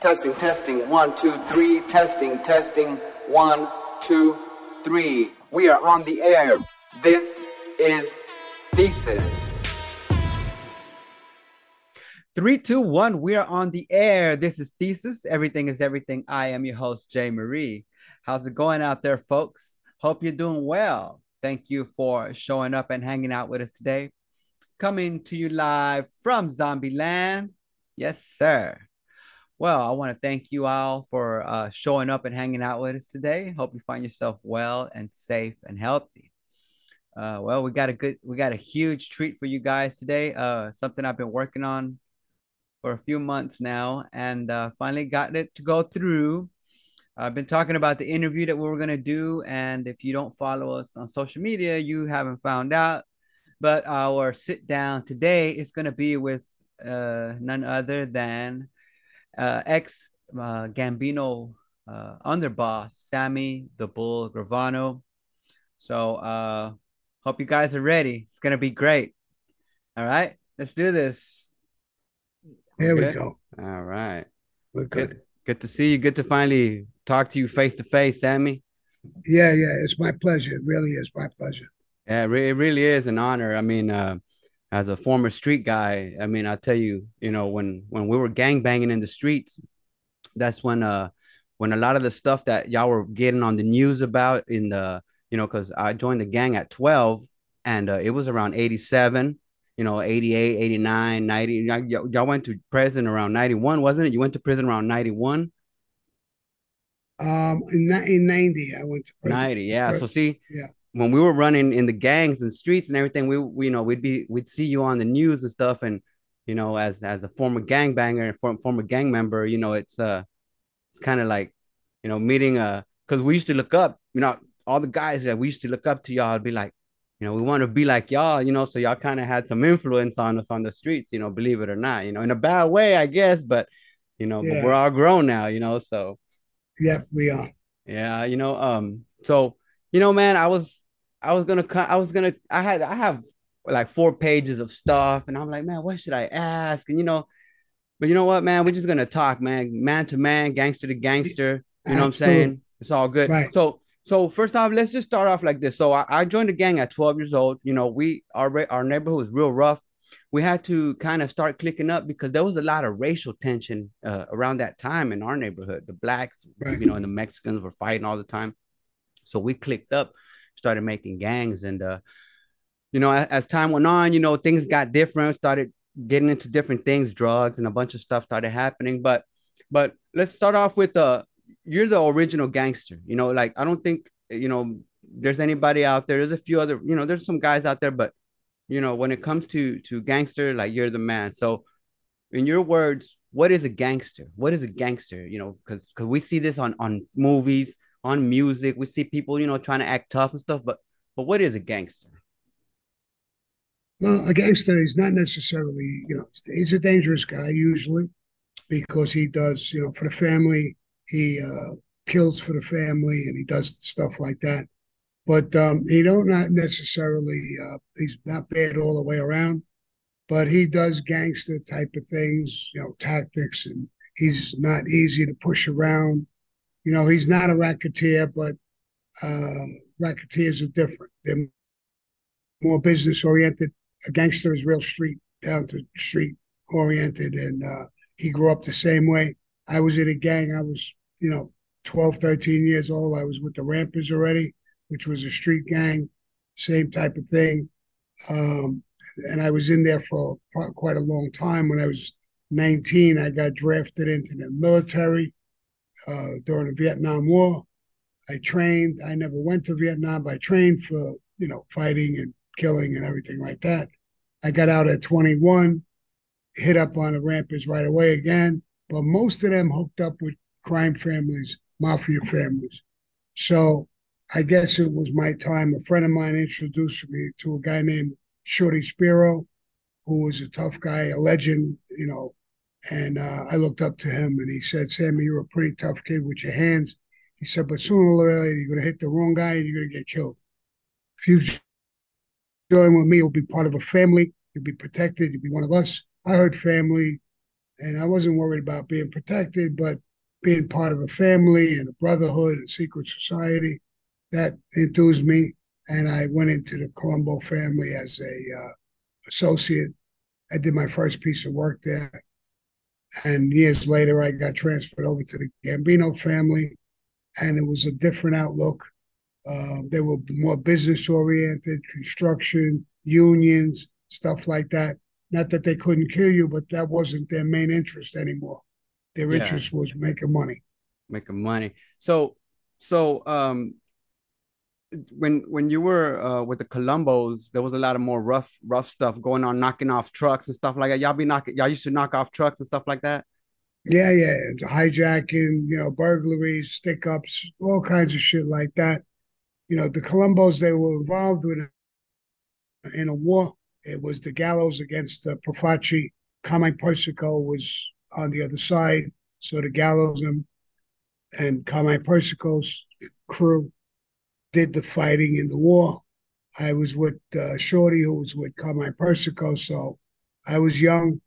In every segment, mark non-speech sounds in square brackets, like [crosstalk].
Testing, testing, one, two, three. Testing, testing, one, two, three. We are on the air. This is Thesis. Three, two, one. We are on the air. This is Thesis. Everything is everything. I am your host, Jay Marie. How's it going out there, folks? Hope you're doing well. Thank you for showing up and hanging out with us today. Coming to you live from Zombie Land. Yes, sir. Well, I want to thank you all for uh, showing up and hanging out with us today. Hope you find yourself well and safe and healthy. Uh, well, we got a good, we got a huge treat for you guys today. Uh, something I've been working on for a few months now, and uh, finally got it to go through. I've been talking about the interview that we were gonna do, and if you don't follow us on social media, you haven't found out. But our sit down today is gonna be with uh, none other than uh, ex uh, Gambino uh, underboss Sammy the Bull Gravano. So uh, hope you guys are ready. It's gonna be great. All right, let's do this. Here we go. All right. We're good. Good. Good to see you. Good to finally talk to you face to face, Sammy. Yeah, yeah. It's my pleasure. It really is my pleasure. Yeah, it, it really is an honor. I mean, uh, as a former street guy, I mean, I'll tell you, you know, when when we were gang banging in the streets, that's when uh when a lot of the stuff that y'all were getting on the news about in the, you know, because I joined the gang at 12 and uh, it was around 87, you know, 88, 89, 90. Y'all, y'all y'all went to prison around 91, wasn't it? You went to prison around 91? Um, in, in ninety, I went to prison. 90 yeah so see Yeah. When we were running in the gangs and streets and everything we, we you know we'd be we'd see you on the news and stuff and you know as as a former gang banger and form, former gang member you know it's uh it's kind of like you know meeting uh because we used to look up you know all the guys that we used to look up to y'all be like you know we want to be like y'all you know so y'all kind of had some influence on us on the streets you know believe it or not you know in a bad way i guess but you know but we're all grown now you know so Yep, we are. yeah, you know, um, so you know, man, I was I was gonna cut I was gonna I had I have like four pages of stuff, and I'm like, man, what should I ask? And you know, but you know what, man, we're just gonna talk, man, man to man, gangster to gangster. You know what I'm saying? It's all good. Right. So so first off, let's just start off like this. So I, I joined the gang at 12 years old. You know, we our our neighborhood was real rough. We had to kind of start clicking up because there was a lot of racial tension uh, around that time in our neighborhood. The blacks, Right. you know, and the Mexicans were fighting all the time. So we clicked up, started making gangs, and uh, you know, as, as time went on, you know, things got different. Started getting into different things, drugs, and a bunch of stuff started happening. But but let's start off with uh, you're the original gangster. You know, like I don't think you know there's anybody out there. There's a few other, you know, there's some guys out there, but you know, when it comes to to gangster, like you're the man. So, in your words, what is a gangster? What is a gangster? You know, because because we see this on on movies, on music. We see people, you know, trying to act tough and stuff. But but what is a gangster? Well, a gangster is not necessarily, you know, he's a dangerous guy usually because he does, you know, for the family, he uh, kills for the family and he does stuff like that. But um, he don't not necessarily, uh, he's not bad all the way around, but he does gangster type of things, you know, tactics, and he's not easy to push around. You know, he's not a racketeer, but uh, racketeers are different. They're more business oriented a gangster is real street down to street oriented and uh, he grew up the same way. I was in a gang i was you know 12 13 years old. I was with the rampers already which was a street gang same type of thing. Um, and i was in there for quite a long time. When i was 19 i got drafted into the military uh, during the vietnam war i trained i never went to vietnam but i trained for you know fighting and killing and everything like that. I got out at 21, hit up on the rampers right away again, but most of them hooked up with crime families, mafia families. So I guess it was my time. A friend of mine introduced me to a guy named Shorty Spero, who was a tough guy, a legend, you know. And uh, I looked up to him and he said, Sammy, you're a pretty tough kid with your hands. He said, but sooner or later, you're going to hit the wrong guy and you're going to get killed. If you join with me, you'll be part of a family. You'll be protected. You'll be one of us. I heard family and I wasn't worried about being protected, but being part of a family and a brotherhood and secret society that enthused me. And I went into the Colombo family as a uh, associate. I did my first piece of work there, and years later, I got transferred over to the Gambino family, and it was a different outlook. Uh, they were more business oriented, construction, unions, stuff like that. Not that they couldn't kill you, but that wasn't their main interest anymore. Their Yeah. interest was making money. making money. So, so um, when when you were uh with the Colombos, there was a lot of more rough rough stuff going on, knocking off trucks and stuff like that. Y'all be knocking, y'all used to knock off trucks and stuff like that. Yeah, yeah, hijacking, you know, burglaries, stick ups, all kinds of shit like that. You know, the Colombos they were involved with in a war. It was the Gallos against the Profaci. Carmine Persico was on the other side, so the Gallos and and Carmine Persico's crew did the fighting in the war. I was with uh, Shorty, who was with Carmine Persico, so I was young,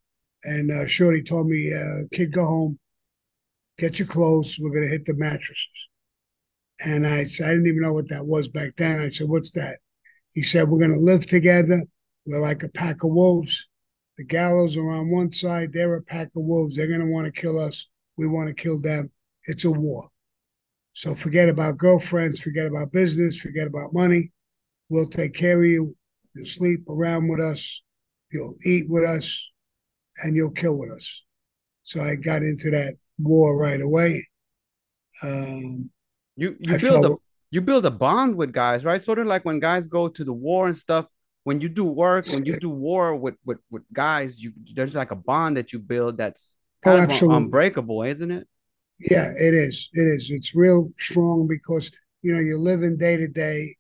and uh, Shorty told me, uh, "Kid, go home, get your clothes. We're gonna hit the mattresses." And I said, I didn't even know what that was back then. I said, "What's that?" He said, "We're gonna live together. We're like a pack of wolves. The Gallos are on one side. They're a pack of wolves. They're gonna want to kill us. We want to kill them. It's a war. So forget about girlfriends. Forget about business. Forget about money. We'll take care of you. You'll sleep around with us. You'll eat with us, and you'll kill with us." So I got into that war right away. Um, You you I build a you build a bond with guys, right? Sort of like when guys go to the war and stuff. When you do work, when you do war with with with guys, you there's like a bond that you build that's Oh, kind of un- absolutely. unbreakable, isn't it? Yeah, it is. It is. It's real strong because you know you're living day to day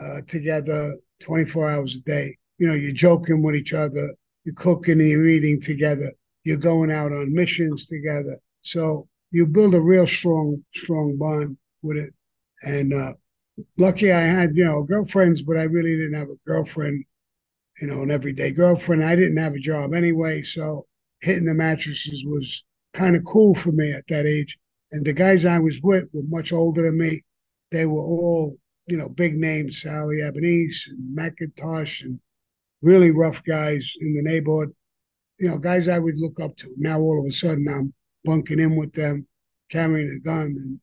uh, together, 24 hours a day. You know, you're joking with each other, you're cooking and you're eating together, you're going out on missions together. So you build a real strong, strong bond with it. And uh, lucky I had, you know, girlfriends, but I really didn't have a girlfriend, you know, an everyday girlfriend. I didn't have a job anyway, so hitting the mattresses was kind of cool for me at that age. And the guys I was with were much older than me. They were all, you know, big names, Sally Albanese and McIntosh and really rough guys in the neighborhood. You know, guys I would look up to. Now all of a sudden I'm bunking in with them, carrying a gun and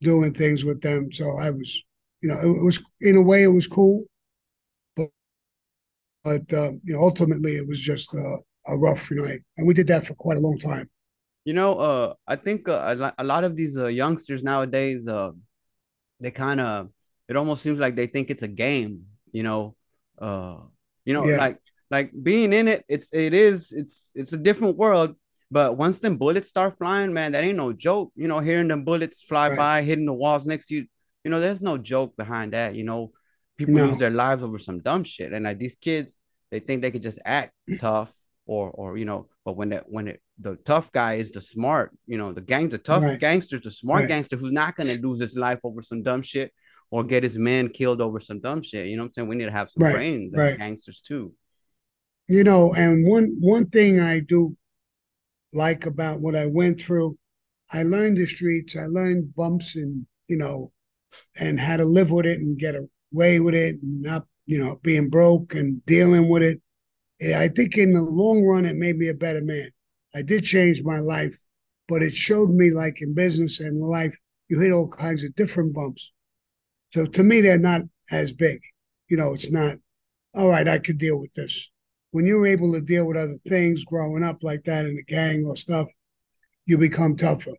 doing things with them. So I was, you know, it was in a way it was cool, but but uh, you know, ultimately it was just uh, a rough night, and we did that for quite a long time. You know, uh, I think uh, a lot of these uh, youngsters nowadays, uh, they kind of, it almost seems like they think it's a game. You know, uh, you know, Yeah. like like being in it, it's it is it's it's a different world. But once them bullets start flying, man, that ain't no joke. You know, hearing them bullets fly Right. by, hitting the walls next to you, you know, there's no joke behind that. You know, people No. lose their lives over some dumb shit, and like these kids, they think they could just act [clears throat] tough or or you know, but when it when it the tough guy is the smart, you know, the gang, the tough Right. gangster, the smart Right. gangster who's not gonna lose his life over some dumb shit or get his man killed over some dumb shit. You know what I'm saying? We need to have some Right, brains as right. gangsters too. You know, and one one thing I do like about what I went through, I learned the streets, I learned bumps and you know, and how to live with it and get away with it and not, you know, being broke and dealing with it. I think in the long run it made me a better man. I did change my life, but it showed me like in business and life, you hit all kinds of different bumps. So to me, they're not as big. You know, it's not, all right, I could deal with this. When you're able to deal with other things growing up like that in a gang or stuff, you become tougher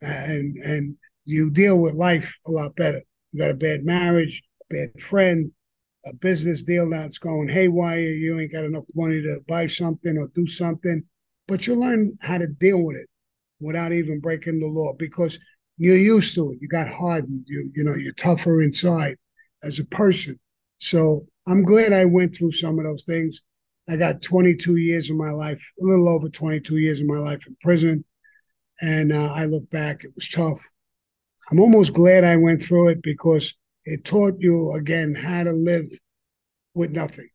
and and you deal with life a lot better. You got a bad marriage, a bad friend, a business deal that's going haywire. You ain't got enough money to buy something or do something, but you learn how to deal with it without even breaking the law because you're used to it. You got hardened. You you know you're tougher inside as a person. So I'm glad I went through some of those things. I got 22 years of my life, a little over 22 years of my life in prison, and uh, I look back. It was tough. I'm almost glad I went through it because it taught you again how to live with nothing.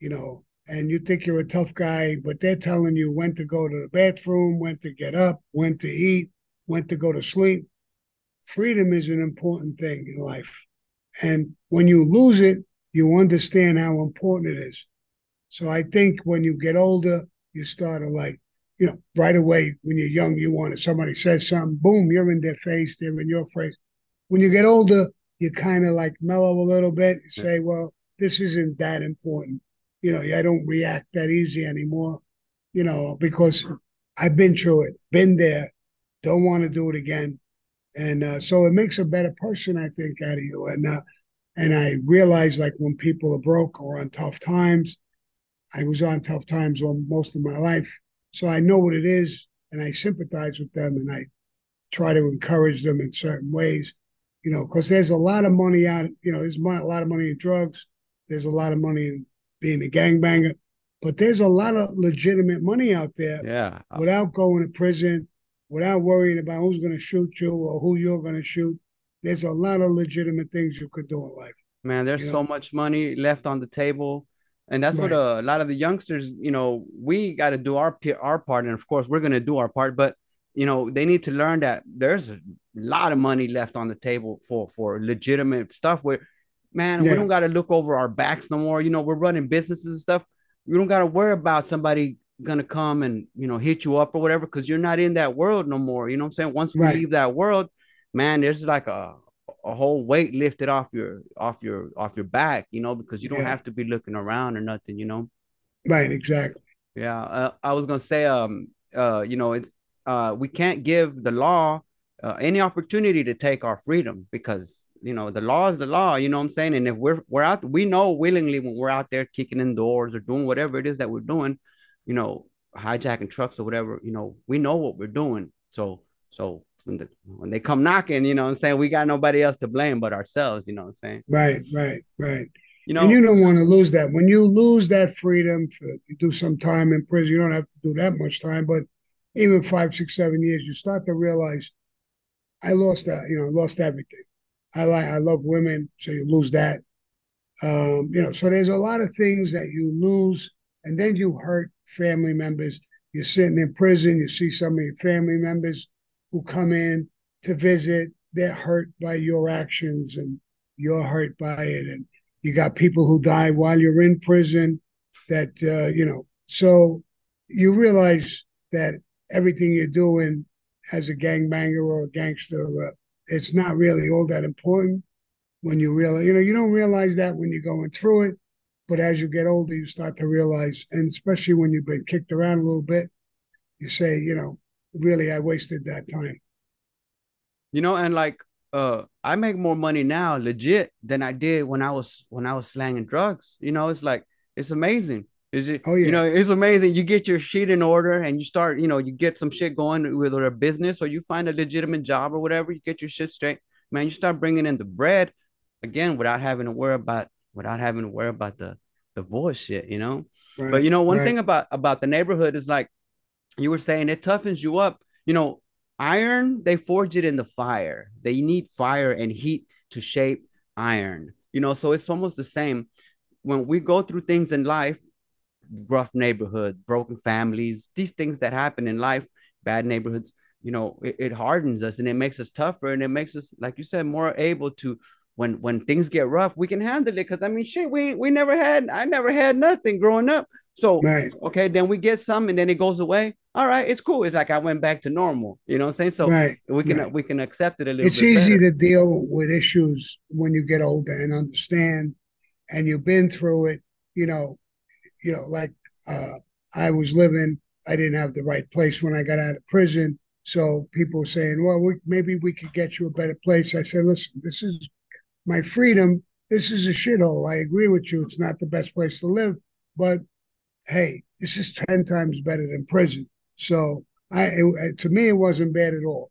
You know, and you think you're a tough guy, but they're telling you when to go to the bathroom, when to get up, when to eat, when to go to sleep. Freedom is an important thing in life. And when you lose it, you understand how important it is. So I think when you get older, you start to like, you know, right away when you're young, you want it. Somebody says something, boom, you're in their face, they're in your face. When you get older, you kind of like mellow a little bit. You say, well, this isn't that important. You know, I don't react that easy anymore, you know, because I've been through it, been there, don't want to do it again. And uh, so it makes a better person, I think, out of you. And uh, and I realize like when people are broke or on tough times, I was on tough times all most of my life. So I know what it is and I sympathize with them and I try to encourage them in certain ways, you know, because there's a lot of money out, you know, there's money, a lot of money in drugs. There's a lot of money in being a gangbanger, but there's a lot of legitimate money out there Yeah. without going to prison, without worrying about who's going to shoot you or who you're going to shoot. There's a lot of legitimate things you could do in life. Man, there's You so much money left on the table. And that's what Right. uh, a lot of the youngsters, you know, we got to do our our part. And of course, we're going to do our part. But, you know, they need to learn that there's a lot of money left on the table for for legitimate stuff where, man, we don't got to look over our backs no more. You know, we're running businesses and stuff. We don't got to worry about somebody going to come and, you know, hit you up or whatever because you're not in that world no more. You know what I'm saying? Once we Right. leave that world, man, there's like a a whole weight lifted off your off your off your back, you know, because you don't Yeah. have to be looking around or nothing, you know. Right, exactly. Yeah, uh, I was gonna say, um, uh, you know, it's uh, we can't give the law uh, any opportunity to take our freedom because you know the law is the law. You know what I'm saying? And if we're we're out, we know willingly when we're out there kicking in doors or doing whatever it is that we're doing, you know, hijacking trucks or whatever. You know, we know what we're doing. So so when the when they come knocking, you know what I'm saying, we got nobody else to blame but ourselves. You know what I'm saying? Right, right, right. You know, and you don't want to lose that. When you lose that freedom, for, you do some time in prison. You don't have to do that much time, but even five, six, seven years, you start to realize, I lost that. You know, lost everything. I like, I love women, so you lose that. Um, you know, so there's a lot of things that you lose, and then you hurt family members. You're sitting in prison. You see some of your family members who come in to visit. They're hurt by your actions, and you're hurt by it, and you got people who die while you're in prison that uh, you know so you realize that everything you're doing as a gangbanger or a gangster uh, it's not really all that important when you realize you know you don't realize that when you're going through it but as you get older you start to realize and especially when you've been kicked around a little bit you say you know really i wasted that time you know, and like uh I make more money now legit than I did when I was when I was slanging drugs. You know, it's like it's amazing. Is it Oh, you know, it's amazing. You get your shit in order and you start, you know, you get some shit going with a business or you find a legitimate job or whatever, you get your shit straight. Man, you start bringing in the bread again without having to worry about without having to worry about the the bullshit, you know. right But you know, one right. thing about about the neighborhood is like you were saying, it toughens you up. You know, iron they forge it in the fire. They need fire and heat to shape iron. You know, so it's almost the same when we go through things in life, rough neighborhood, broken families, these things that happen in life, bad neighborhoods. You know, it, it hardens us and it makes us tougher and it makes us, like you said, more able to when when things get rough, we can handle it. Cause I mean, shit, we we never had, I never had nothing growing up. So right okay, then we get some and then it goes away. All right, it's cool. It's like I went back to normal. You know what I'm saying? So right we can right. we can accept it a little it's easy better. to deal with issues when you get older and understand and you've been through it you know you know like uh, i was living i didn't have the right place when i got out of prison so people were saying well we, maybe we could get you a better place i said listen this is my freedom this is a shithole i agree with you it's not the best place to live but hey this is 10 times better than prison so i it, to me it wasn't bad at all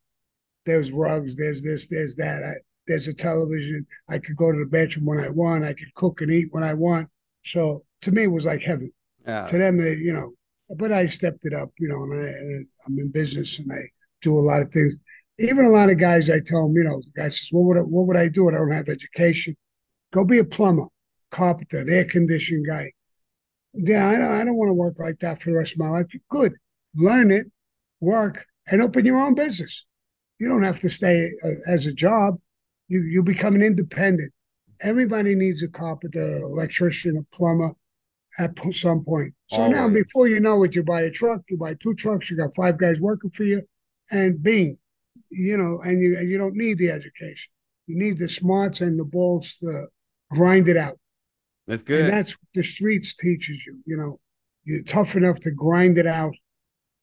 there's rugs, there's this, there's that. I, there's a television. I could go to the bedroom when I want. I could cook and eat when I want. So to me, it was like heaven. Yeah. To them, they, you know, but I stepped it up, you know, and I, I'm in business and I do a lot of things. Even a lot of guys, I tell them, you know, the guy says, what would I, what would I do? I don't have education. Go be a plumber, carpenter, an air conditioning guy. Yeah, I don't, I don't want to work like that for the rest of my life. Good, learn it, work, and open your own business. You don't have to stay uh, as a job. You you become an independent. Everybody needs a carpenter, electrician, a plumber at some point. So Always. now, before you know it, you buy a truck, you buy two trucks, you got five guys working for you, and bing, you know, and you and you don't need the education. You need the smarts and the balls to grind it out. That's good. And that's what the streets teaches you. You know, you're tough enough to grind it out.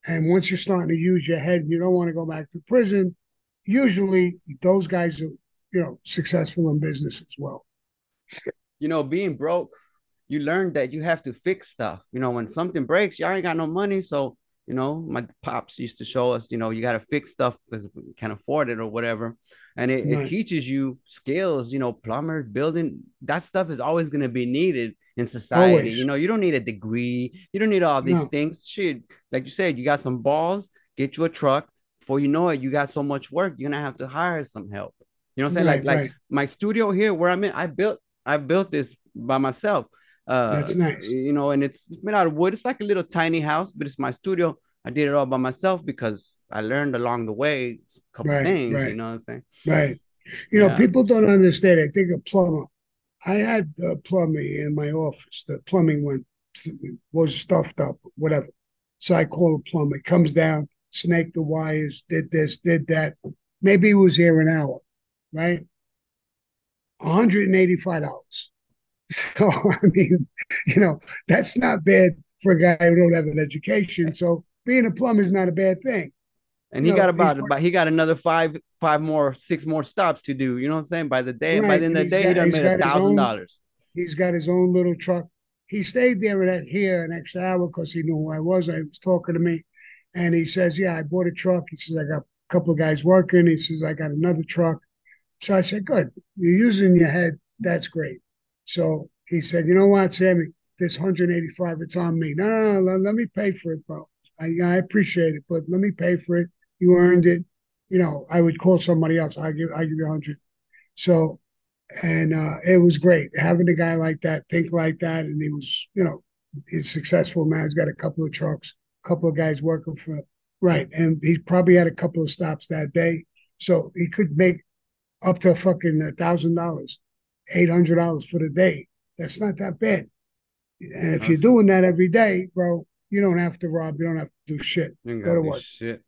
And once you're starting to use your head, and you don't want to go back to prison. Usually, those guys are, you know, successful in business as well. You know, being broke, you learn that you have to fix stuff. You know, when something breaks, you ain't got no money, so you know, my pops used to show us, you know, you got to fix stuff because we can't afford it or whatever. And it, right. it teaches you skills, you know, plumber, building, that stuff is always going to be needed in society. Always. You know, you don't need a degree, you don't need all these no. things. Shit, like you said, you got some balls, get you a truck. Before you know it, you got so much work, you're gonna have to hire some help. You know what I'm saying? Right, like, right. like my studio here where I'm in, I built, I built this by myself. Uh, That's nice. You know, and it's made out of wood. It's like a little tiny house, but it's my studio. I did it all by myself because I learned along the way a couple right, things. Right. You know what I'm saying? Right. You know, people don't understand. I think a plumber. I had plumbing in my office. The plumbing went was stuffed up, whatever. So I call a plumber. He comes down, snake the wires, did this, did that. Maybe he was here an hour, right? $185. [laughs] So I mean, you know, that's not bad for a guy who don't have an education. So being a plumber is not a bad thing. And he got about about he got another five five more six more stops to do. You know what I'm saying? By the day, right. by the end of the day, got, he done made a thousand dollars. He's got his own little truck. He stayed there at here an extra hour because he knew who I was. I was talking to me, and he says, "Yeah, I bought a truck." He says, "I got a couple of guys working." He says, "I got another truck." So I said, "Good, you're using your head. That's great." So he said, you know what, Sammy, this 185, it's on me. No, no, no, let, let me pay for it, bro. I, I appreciate it, but let me pay for it. You earned it. You know, I would call somebody else. I give, I give you 100. So, and uh, it was great having a guy like that think like that, and he was, you know, he's successful now. He's got a couple of trucks, a couple of guys working for, right, and he probably had a couple of stops that day, so he could make up to fucking a thousand dollars, eight hundred dollars for the day that's not that bad. And if you're doing that every day, bro, you don't have to rob. You don't have to do shit. Go to work. Shit.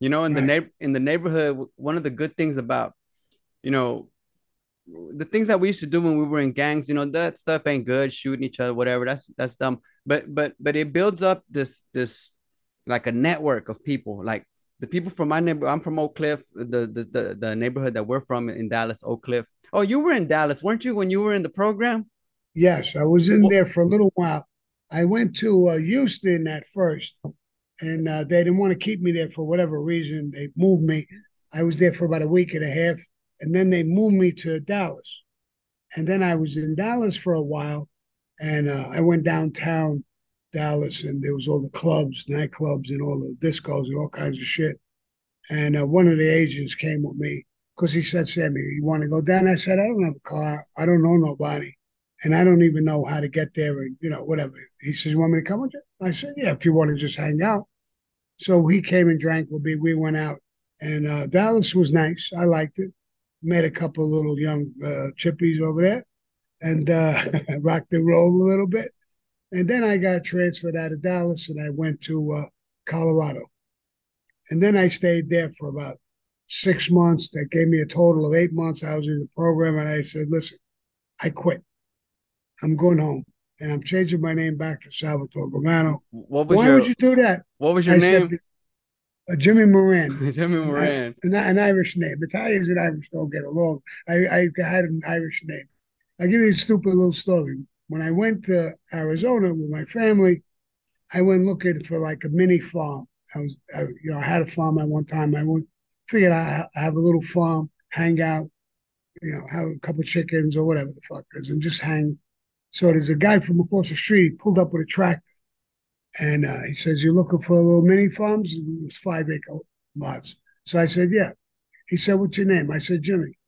You know, in right. the neighbor in the neighborhood, one of the good things about, you know, the things that we used to do when we were in gangs, you know, that stuff ain't good, shooting each other, whatever. That's that's dumb. But but but it builds up this this like a network of people. Like the people from my neighborhood, I'm from Oak Cliff, the, the the the neighborhood that we're from in Dallas, Oak Cliff. Oh, you were in Dallas, weren't you, when you were in the program? Yes, I was in there for a little while. I went to uh, Houston at first, and uh, they didn't want to keep me there for whatever reason. They moved me. I was there for about a week and a half, and then they moved me to Dallas. And then I was in Dallas for a while, and uh, I went downtown Dallas, and there was all the clubs, nightclubs, and all the discos and all kinds of shit. And uh, one of the agents came with me because he said, "Sammy, you want to go down?" I said, "I don't have a car. I don't know nobody." and I don't even know how to get there and you know whatever. He says, "You want me to come with you?" I said, "Yeah, if you want to just hang out." So he came and drank with me. We went out, and uh, Dallas was nice. I liked it. Met a couple of little young uh, chippies over there, and uh, [laughs] rocked and rolled a little bit. And then I got transferred out of Dallas, and I went to uh, Colorado. And then I stayed there for about six months. That gave me a total of eight months. I was in the program, and I said, "Listen, I quit." I'm going home and I'm changing my name back to Salvatore Gravano. What was Why your, would you do that? What was your I name? Said, uh, Jimmy Moran. [laughs] Jimmy Moran. An, an, Irish name. Italians and Irish don't get along. I, I had an Irish name. I'll give you a stupid little story. When I went to Arizona with my family, I went looking for like a mini farm. I was, I, you know, I had a farm at one time. I went, figured I, have a little farm, hang out, you know, have a couple chickens or whatever the fuck is, and just hang so there's a guy from across the street he pulled up with a tractor, and uh, he says, "You're looking for a little mini farms?" It was five acre lots. So I said, "Yeah." He said, "What's your name?" I said, "Jimmy."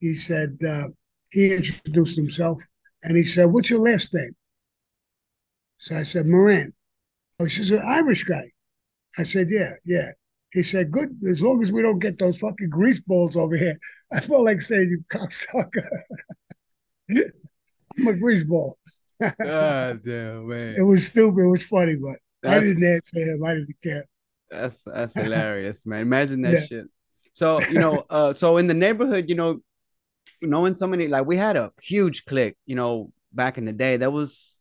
He said uh, he introduced himself, and he said, "What's your last name?" So I said, Moran. Oh, she's an Irish guy. I said, yeah, yeah. He said, good, as long as we don't get those fucking grease balls over here. [laughs] I felt like saying, you cocksucker. [laughs] I'm a grease ball. God [laughs] damn, man. It was stupid. It was funny, but I didn't answer him. I didn't care. That's that's hilarious, man. Imagine that Yeah. shit. So you know, uh, so in the neighborhood, you know, knowing so many, like we had a huge clique, you know, back in the day. There was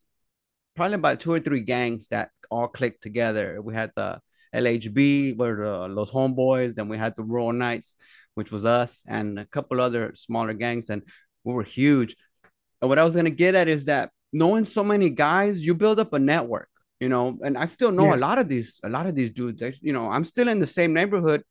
probably about two or three gangs that all clicked together. We had the LHB, were the Los Homeboys, then we had the Rural Knights, which was us, and a couple other smaller gangs, and we were huge. And what I was gonna get at is that knowing so many guys, you build up a network, you know. And I still know Yeah. a lot of these, a lot of these dudes. They, you know, I'm still in the same neighborhood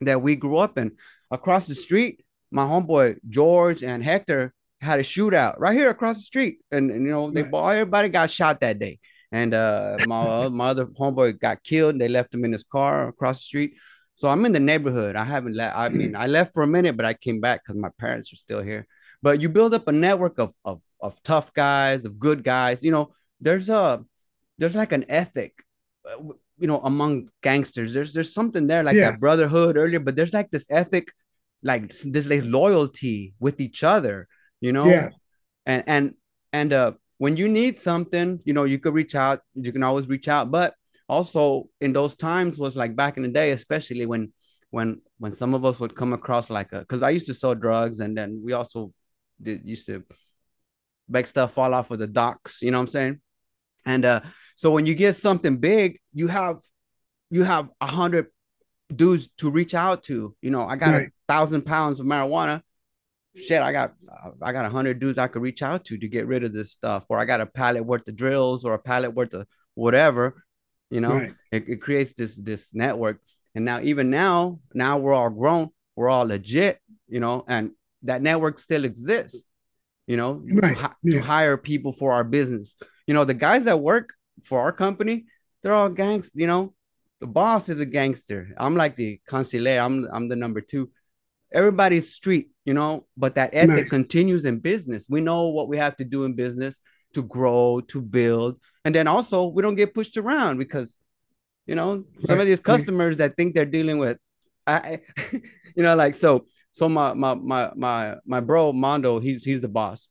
that we grew up in. Across the street, my homeboy George and Hector had a shootout right here across the street, and, and you know, they all everybody got shot that day. And uh, my [laughs] my other homeboy got killed. They left him in his car across the street. So I'm in the neighborhood. I haven't left. I mean, I left for a minute, but I came back because my parents are still here. But you build up a network of of of tough guys, of good guys. You know, there's a there's like an ethic, uh, you know, among gangsters. There's there's something there like Yeah. that brotherhood earlier, but there's like this ethic, like this like loyalty with each other. You know, Yeah. and and and uh when you need something you know you could reach out you can always reach out but also in those times was like back in the day especially when when when some of us would come across like a because i used to sell drugs and then we also did used to make stuff fall off of the docks you know what i'm saying and uh so when you get something big you have you have a hundred dudes to reach out to you know i got a thousand pounds of marijuana shit, I got I got a hundred dudes I could reach out to to get rid of this stuff, or I got a pallet worth of drills or a pallet worth of whatever, you know. Right. It, it creates this this network, and now even now, now we're all grown, we're all legit, you know, and that network still exists, you know, Right, to, yeah. to hire people for our business. You know, the guys that work for our company, they're all gangs. You know, the boss is a gangster. I'm like the consigliere. I'm I'm the number two everybody's street, you know, but that ethic Nice. continues in business. We know what we have to do in business to grow, to build, and then also we don't get pushed around because, you know, some Right, of these right. customers that think they're dealing with, I, [laughs] you know, like so. So my my my my my bro Mondo, he's he's the boss.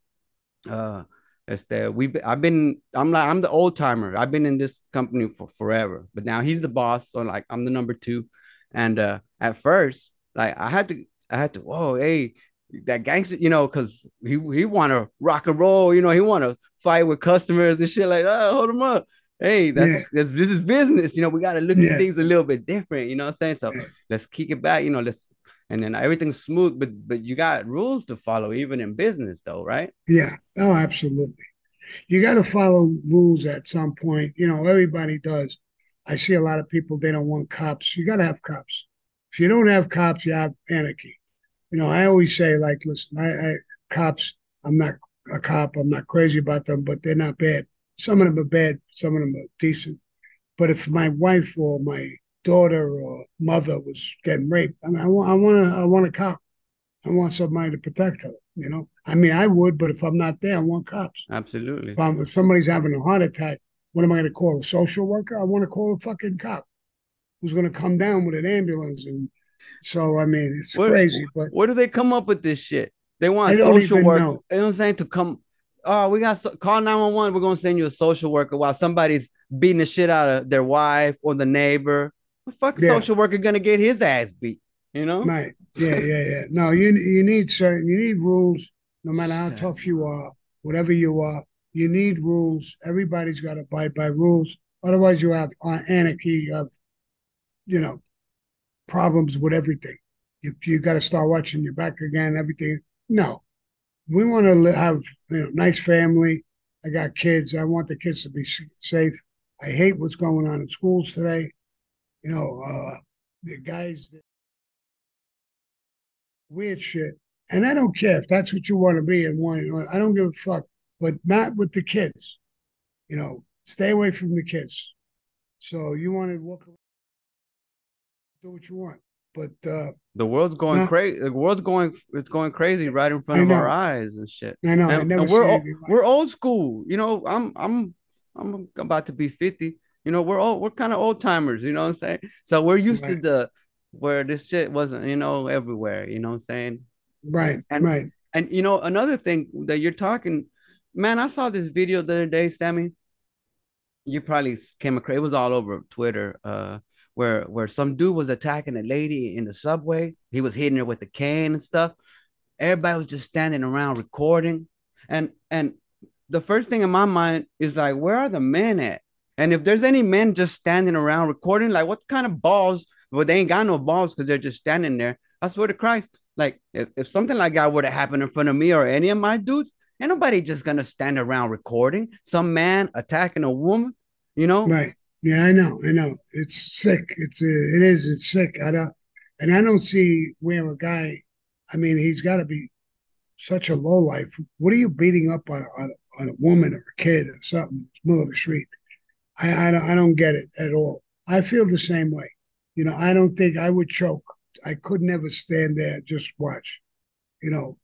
Uh, este, we I've been I'm like I'm the old timer. I've been in this company for forever, but now he's the boss. So like I'm the number two, and uh, at first, like I had to I had to, whoa, hey, that gangster, you know, because he he want to rock and roll, you know, he want to fight with customers and shit like, oh, hold him up. Hey, that's, Yeah. that's this is business, you know. We got to look Yeah. at things a little bit different, you know what I'm saying? So Yeah. let's kick it back, you know. Let's and then everything's smooth, but but you got rules to follow, even in business, though, right? Yeah. Oh, absolutely. You got to follow rules at some point. You know, everybody does. I see a lot of people, they don't want cops. You got to have cops. If you don't have cops, you have anarchy. You know, I always say, like, listen, I, I cops, I'm not a cop. I'm not crazy about them, but they're not bad. Some of them are bad. Some of them are decent. But if my wife or my daughter or mother was getting raped, I mean, I want, I want to, I want a cop. I want somebody to protect her. You know, I mean, I would, but if I'm not there, I want cops. Absolutely. If, if somebody's having a heart attack, what am I going to call a social worker? I want to call a fucking cop who's going to come down with an ambulance. And so, I mean, it's What- crazy, but Where do they come up with this shit? They want social even work. know. You know what I'm saying? To come, oh, we got so, call 911. We're gonna send you a social worker while somebody's beating the shit out of their wife or the neighbor. The fuck Yeah. social worker gonna get his ass beat? You know? right. Yeah, yeah, yeah. No, you you need certain, you need rules, no matter how tough you are, whatever you are, you need rules. Everybody's got to abide by rules. Otherwise, you have anarchy, of you know, problems with everything. You you got to start watching your back again. Everything. No, we want to have you know nice family. I got kids. I want the kids to be safe. I hate what's going on in schools today. You know, uh, the guys weird shit. And I don't care if that's what you want to be and want. I don't give a fuck, but not with the kids. You know, stay away from the kids. So you want to walk around, do what you want, but uh, The world's going crazy. The world's going. It's going crazy right in front of our eyes and shit. I know I And, never and we're o- anything like- we're old school. You know, I'm I'm I'm about to be 50. You know, we're all we're kind of old timers, you know what I'm saying? So we're used right. to the where this shit wasn't, you know, everywhere, you know what I'm saying? Right. And right. And you know, another thing that you're talking, man, I saw this video the other day, Sammy. You probably came across it was all over Twitter. Uh where where some dude was attacking a lady in the subway. He was hitting her with a cane and stuff. Everybody was just standing around recording. And and the first thing in my mind is like, where are the men at? And if there's any men just standing around recording, like what kind of balls? Well, they ain't got no balls because they're just standing there. I swear to Christ, like if, if something like that were to happen in front of me or any of my dudes, ain't nobody just gonna stand around recording some man attacking a woman, you know? Right. Yeah, I know, I know. It's sick. It's uh, it is. It's sick. I don't, and I don't see where a guy. I mean, he's got to be such a low life. What are you beating up on, on, on a woman or a kid or something in the middle of the street? I, I don't, I don't get it at all. I feel the same way. You know, I don't think I would choke. I could never stand there just watch. You know,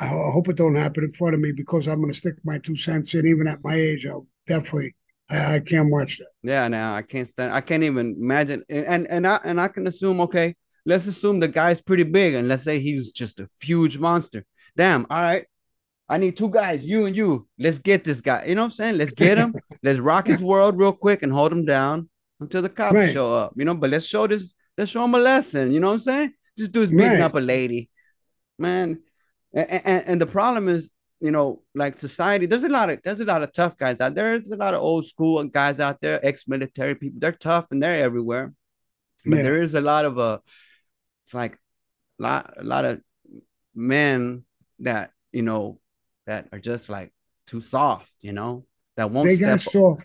I, I hope it don't happen in front of me because I'm going to stick my two cents in. Even at my age, I'll definitely I, I can't watch that. Yeah, now I can't stand. I can't even imagine. And, and and I and I can assume. Okay, let's assume the guy's pretty big, and let's say he's just a huge monster. Damn. All right. I need two guys, you and you. Let's get this guy. You know what I'm saying? Let's get him. [laughs] let's rock his world real quick and hold him down until the cops right. show up. You know, but let's show this. Let's show him a lesson. You know what I'm saying? This dude's beating right. up a lady, man. And, and, and the problem is you know, like society, there's a lot of there's a lot of tough guys out there. There's a lot of old school guys out there, ex-military people. They're tough and they're everywhere. But yeah. there is a lot of uh it's like a lot a lot of men that, you know, that are just like too soft, you know, that won't they got soft.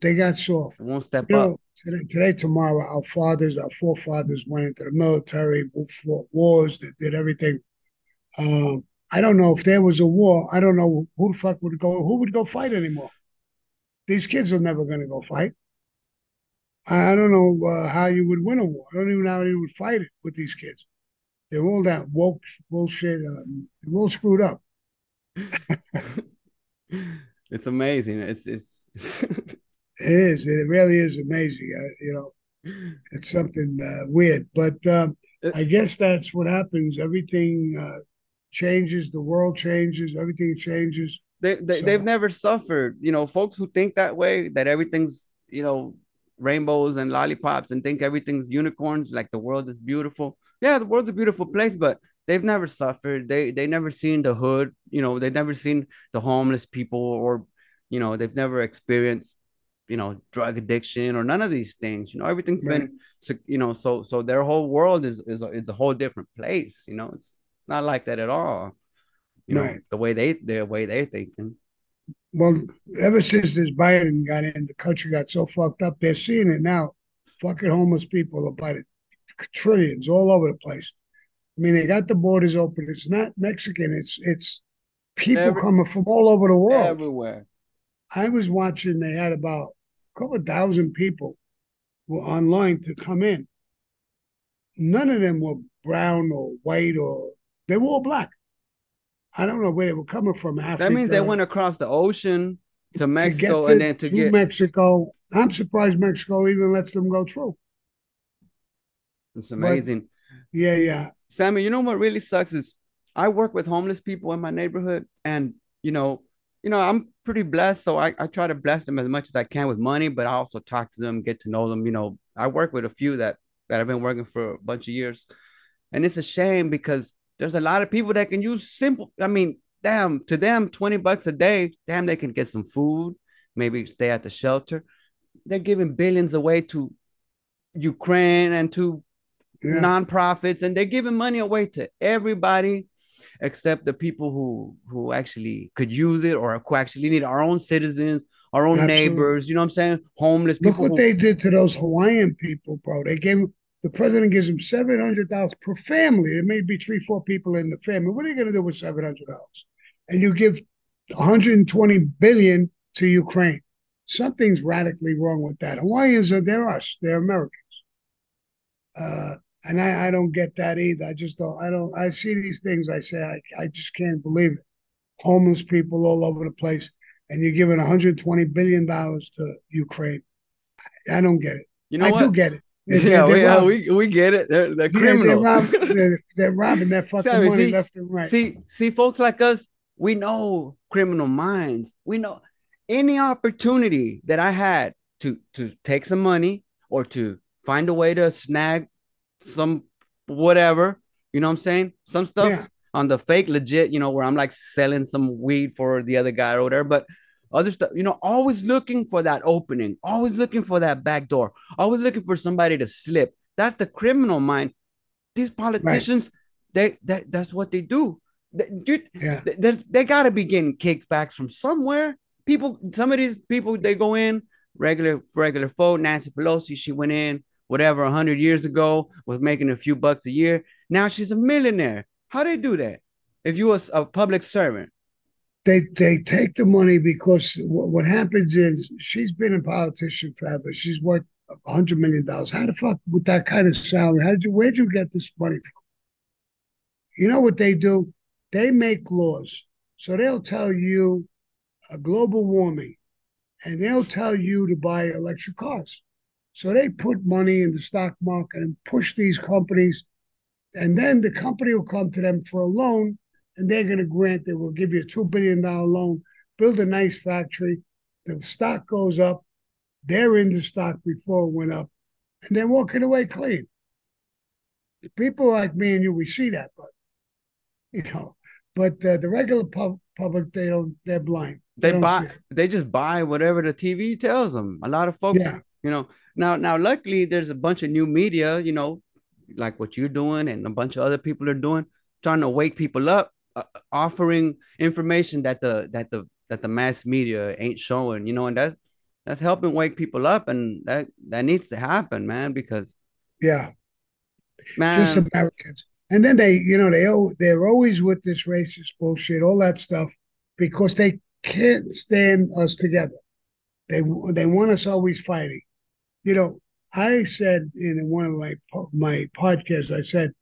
They got soft. won't step you up. Today, today, tomorrow, our fathers, our forefathers went into the military, fought wars, they did everything. Um, I don't know if there was a war. I don't know who the fuck would go. Who would go fight anymore? These kids are never going to go fight. I don't know uh, how you would win a war. I don't even know how you would fight it with these kids. They're all that woke bullshit. Um, they're all screwed up. [laughs] it's amazing. It's it's. it is. It really is amazing. Uh, you know, it's something uh, weird, but um, I guess that's what happens. Everything uh, changes, the world changes, everything changes. They, they so, they've never suffered. You know, folks who think that way, that everything's you know rainbows and lollipops and think everything's unicorns, like the world is beautiful. Yeah, the world's a beautiful place, but they've never suffered. They they never seen the hood. You know, they've never seen the homeless people, or you know, they've never experienced you know drug addiction or none of these things you know everything's right. been you know so so their whole world is is a, is a whole different place you know it's it's not like that at all. You right. know, the way they the way they're thinking. Well, ever since this Biden got in, the country got so fucked up. They're seeing it now. Fucking homeless people are by the trillions all over the place. I mean, they got the borders open. It's not Mexican. It's it's people Every, coming from all over the world. Everywhere. I was watching. They had about a couple thousand people were online to come in. None of them were brown or white or they were all black. I don't know where they were coming from. Africa, that means they went across the ocean to Mexico to to, and then to get Mexico. I'm surprised Mexico even lets them go through. It's amazing. Yeah, yeah. Sammy, you know what really sucks is I work with homeless people in my neighborhood, and you know, you know, I'm pretty blessed, so I, I try to bless them as much as I can with money, but I also talk to them, get to know them. You know, I work with a few that that I've been working for a bunch of years, and it's a shame because there's a lot of people that can use simple. I mean, damn, to them, 20 bucks a day, damn, they can get some food, maybe stay at the shelter. They're giving billions away to Ukraine and to yeah. nonprofits, and they're giving money away to everybody except the people who who actually could use it or who actually need our own citizens, our own Absolutely. neighbors. You know what I'm saying? Homeless people. Look what who, they did to those Hawaiian people, bro. They gave the president gives them seven hundred dollars per family. There may be three, four people in the family. What are you going to do with seven hundred dollars? And you give one hundred and twenty billion to Ukraine. Something's radically wrong with that. Hawaiians are they're us. They're Americans. Uh, and I, I don't get that either. I just don't. I don't. I see these things. I say I, I just can't believe it. Homeless people all over the place. and you're giving 120 billion dollars to Ukraine. I, I don't get it. You know I what? do get it. [laughs] They're- yeah, they're we, uh, we we get it. They're they're yeah, they're, criminal. rob- [laughs] they're, they're robbing that fucking Sammy, money see- left and right. See, see, folks like us, we know criminal minds. We know any opportunity that I had to to take some money or to find a way to snag some whatever, you know what I'm saying? Some stuff Yeah. on the fake legit, you know, where I'm like selling some weed for the other guy or whatever, but other stuff, you know, always looking for that opening, always looking for that back door, always looking for somebody to slip. That's the criminal mind. These politicians, they that that's what they do. They, dude, yeah, th- there's they gotta be getting kickbacks from somewhere. People, some of these people, they go in regular regular folk. Nancy Pelosi, she went in whatever a hundred years ago, was making a few bucks a year. Now she's a millionaire. How do they do that? If you was a public servant, they they take the money because what, what happens is she's been a politician forever. She's worth a hundred million dollars. How the fuck with that kind of salary? How did you where'd you get this money from? You know what they do? They make laws. So they'll tell you a global warming and they'll tell you to buy electric cars. So they put money in the stock market and push these companies. And then the company will come to them for a loan and they're going to grant they will give you a $2 billion loan, build a nice factory. The stock goes up. They're in the stock before it went up and they're walking away clean. People like me and you, we see that, but you know, but uh, the regular pub- public, they don't, they're blind. they don't buy they just buy whatever the TV tells them. A lot of folks, Yeah. you know. Now, now, luckily, there's a bunch of new media, you know, like what you're doing and a bunch of other people are doing, trying to wake people up, uh, offering information that the that the that the mass media ain't showing, you know, and that that's helping wake people up, and that that needs to happen, man, because Yeah. man, just Americans. And then they, you know, they they're always with this racist bullshit, all that stuff, because they can't stand us together. They they want us always fighting. You know, I said in one of my my podcasts, I said,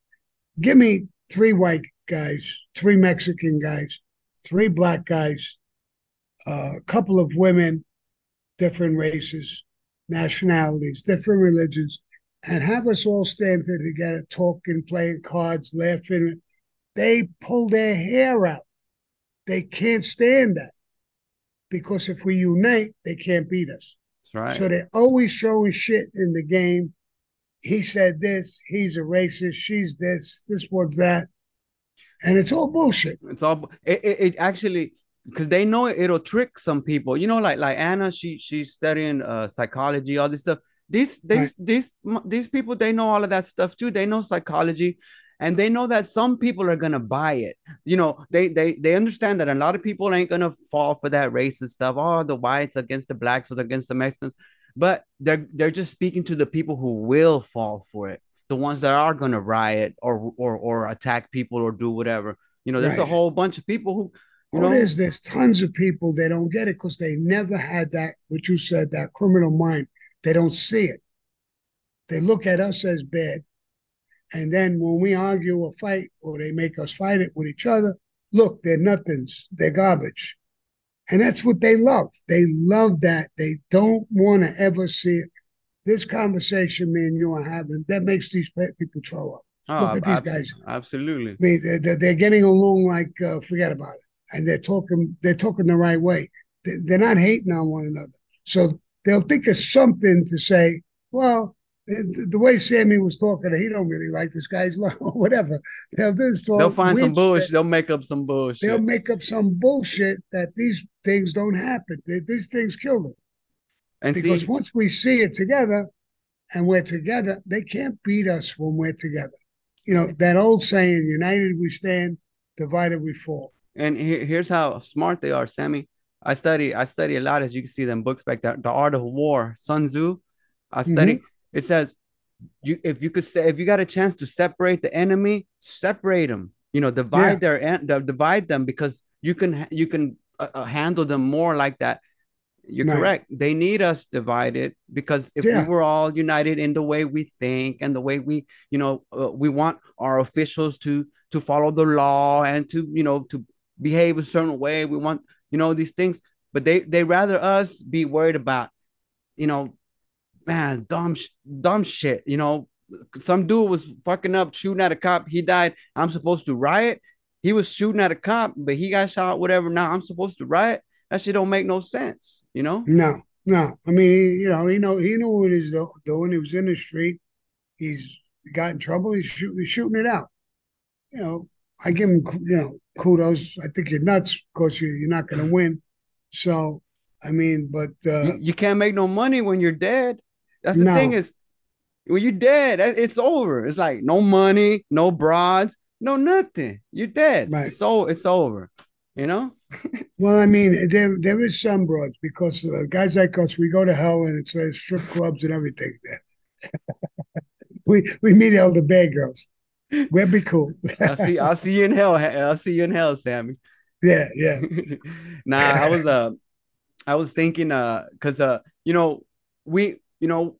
give me three white guys, three Mexican guys, three black guys, uh, a couple of women, different races, nationalities, different religions, and have us all stand there together, talking, playing cards, laughing. They pull their hair out. They can't stand that because if we unite, they can't beat us. Right. So they're always showing shit in the game. He said this, he's a racist, she's this, this one's that. And it's all bullshit. It's all it, it, it actually because they know it'll trick some people. You know, like like Anna, she she's studying uh psychology, all this stuff. These these Right. these these people they know all of that stuff too. They know psychology, and they know that some people are gonna buy it. You know, they they they understand that a lot of people ain't gonna fall for that racist stuff. Oh, the whites against the blacks or against the Mexicans, but they're they're just speaking to the people who will fall for it. The ones that are gonna riot or or or attack people or do whatever. You know, there's a whole bunch of people who you Oh, know there's there's tons of people they don't get it because they never had that what you said that criminal mind. They don't see it. They look at us as bad, and then when we argue or fight or they make us fight it with each other, look, they're nothings. They're garbage, and that's what they love. They love that. They don't want to ever see it. This conversation me and you are having that makes these people throw up. Oh, Look at these guys. Absolutely. I mean, they're, they're, they're getting along like uh, forget about it, and they're talking they're talking the right way. They're not hating on one another, so they'll think of something to say. Well, the, the way Sammy was talking, he don't really like this guy's law or whatever. They'll They'll find some bullshit. They'll make up some bullshit. They'll make up some bullshit that these things don't happen. They- these things kill them and because see, once we see it together, and we're together, they can't beat us when we're together. You know that old saying: "United we stand, divided we fall." and here, here's how smart they are, Sammy. I study, I study a lot, as you can see them books back there. The Art of War, Sun Tzu. I study. Mm-hmm. It says, you if you could say if you got a chance to separate the enemy, separate them. You know, divide Yeah. their the- divide them because you can you can uh, uh, handle them more like that. You're Right. correct. They need us divided because if Yeah. we were all united in the way we think and the way we, you know, uh, we want our officials to to follow the law and to, you know, to behave a certain way. We want, you know, these things. but they they rather us be worried about, you know, man, dumb dumb shit. You know, some dude was fucking up shooting at a cop. He died. I'm supposed to riot. He was shooting at a cop, but he got shot. Whatever. Now I'm supposed to riot. That shit don't make no sense. You know? No, no. I mean, you know, he know he knew what he was doing. He was in the street. He's got in trouble. He's, shoot, he's shooting it out. You know, I give him, you know, kudos. I think you're nuts because you, you're not going to win. So, I mean, but uh, you, you, can't make no money when you're dead. That's the no. thing is, when you're dead, it's over. It's like no money, no broads, no nothing. You're dead. Right. It's all. It's over. You know. [laughs] well, I mean, there there is some broads because uh, guys like us, we go to hell and it's uh, strip clubs and everything there. [laughs] we we meet all the bad girls. We'll be cool. [laughs] I'll see. I'll see you in hell. I'll see you in hell, Sammy. Yeah, yeah. nah, I was uh, I was thinking uh, cause uh, you know, we, you know,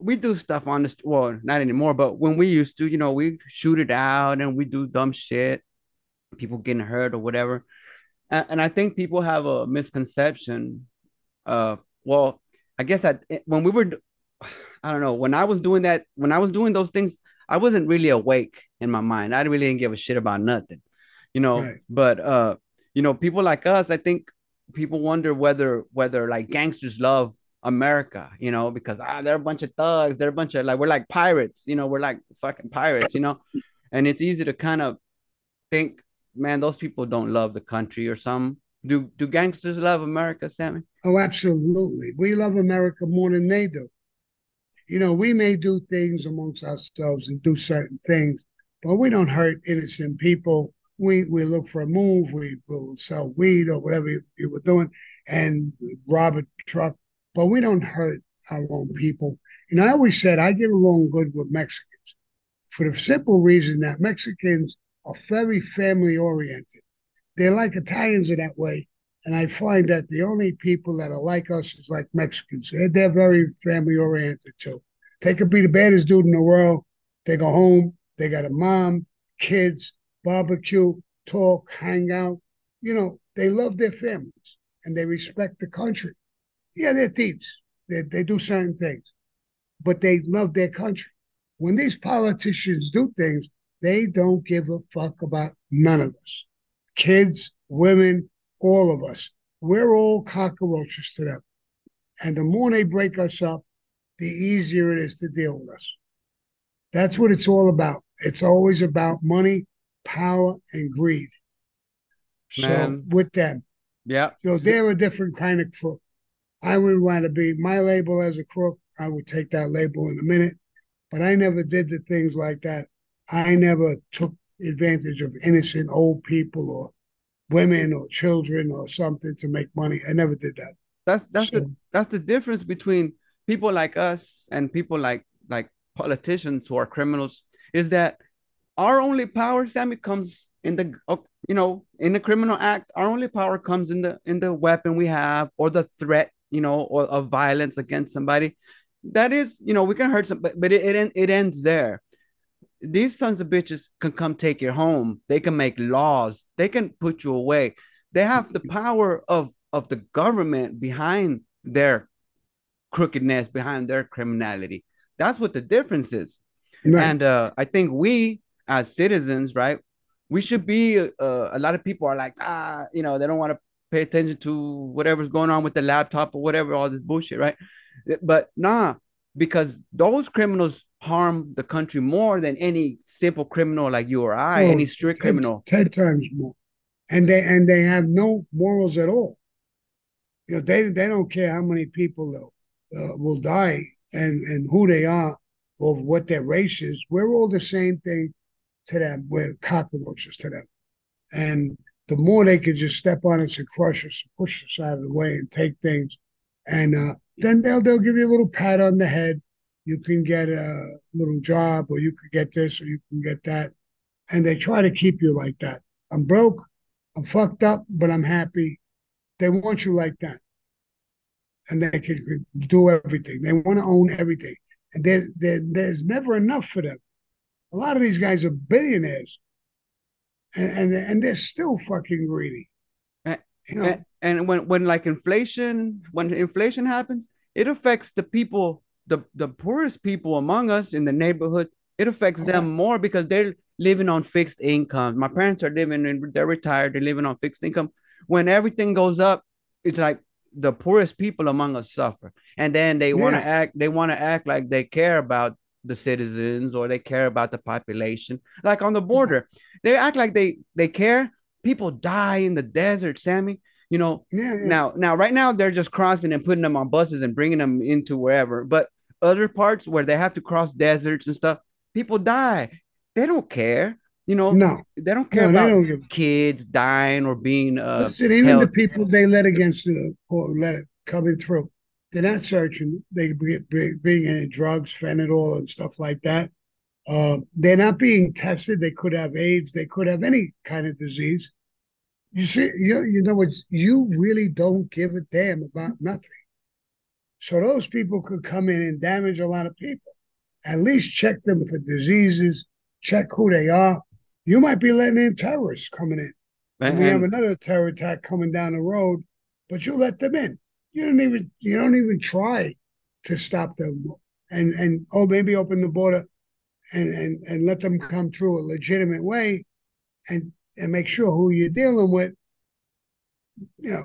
we do stuff on this. Well, not anymore, but when we used to, you know, we shoot it out and we do dumb shit, people getting hurt or whatever. And, and I think people have a misconception. Uh, well, I guess that when we were, I don't know, when I was doing that, when I was doing those things, I wasn't really awake in my mind. I really didn't give a shit about nothing, you know. Right. But uh, you know, people like us, I think people wonder whether whether like gangsters love America, you know, because ah, they're a bunch of thugs, they're a bunch of like we're like pirates, you know, we're like fucking pirates, you know, and it's easy to kind of think, man, those people don't love the country or some. Do do gangsters love America, Sammy? Oh, absolutely. We love America more than they do. You know, we may do things amongst ourselves and do certain things, but we don't hurt innocent people. We we look for a move. We will sell weed or whatever you, you were doing, and rob a truck but we don't hurt our own people. And I always said I get along good with Mexicans for the simple reason that Mexicans are very family oriented. They're like Italians in that way. And I find that the only people that are like us is like Mexicans. They're, they're very family oriented too. They could be the baddest dude in the world. They go home, they got a mom, kids, barbecue, talk, hang out. You know, they love their families and they respect the country yeah, they're thieves. They, they do certain things, but they love their country. When these politicians do things, they don't give a fuck about none of us kids, women, all of us. We're all cockroaches to them. And the more they break us up, the easier it is to deal with us. That's what it's all about. It's always about money, power, and greed. Man. So with them, yeah, so they're a different kind of crook. I would want to be my label as a crook. I would take that label in a minute, but I never did the things like that. I never took advantage of innocent old people or women or children or something to make money. I never did that. That's that's so, the that's the difference between people like us and people like like politicians who are criminals is that our only power, Sammy, comes in the oh, you know in the criminal act. Our only power comes in the in the weapon we have or the threat you know, or of violence against somebody, that is, you know, we can hurt some, but, but it, it, it ends there. These sons of bitches can come take your home. They can make laws. They can put you away. They have the power of of the government behind their crookedness, behind their criminality. That's what the difference is. Right. And uh, I think we, as citizens, right, we should be. Uh, a lot of people are like, ah, you know, they don't want to pay attention to whatever's going on with the laptop or whatever, all this bullshit, right? But nah, because those criminals harm the country more than any simple criminal like you or I, oh, any strict ten, criminal. Ten times more. And they and they have no morals at all. You know, they they don't care how many people uh, will die and and who they are or what their race is. We're all the same thing to them. We're cockroaches to them. And the more they could just step on us and crush us, and push us out of the way and take things. And uh, then they'll they'll give you a little pat on the head. You can get a little job, or you could get this, or you can get that. And they try to keep you like that. I'm broke, I'm fucked up, but I'm happy. They want you like that. And they can do everything. They want to own everything. And there, there's never enough for them. A lot of these guys are billionaires and, and and they're still fucking greedy. You know, and, and when when like inflation when inflation happens it affects the people the the poorest people among us in the neighborhood. It affects them more because they're living on fixed income. My parents are living in they're retired they're living on fixed income. When everything goes up it's like the poorest people among us suffer. And then they want to act they want to act like they care about the citizens or they care about the population. Like on the border they act like they they care. People die in the desert sammy you know? Yeah, yeah. now now right now they're just crossing and putting them on buses and bringing them into wherever. But other parts where they have to cross deserts and stuff people die. They don't care you know? No, they don't care they about don't give. kids dying or being uh Listen, even held- the people they let against the or let it coming through, they're not searching. They being in drugs, fentanyl, and stuff like that. Uh, they're not being tested. They could have AIDS. They could have any kind of disease. You see, you you know what? You really don't give a damn about nothing. So those people could come in and damage a lot of people. At least check them for diseases. Check who they are. You might be letting in terrorists coming in. And we have another terror attack coming down the road, but you let them in. You don't even you don't even try to stop them and and oh maybe open the border and and and let them come through a legitimate way and and make sure who you're dealing with, you know.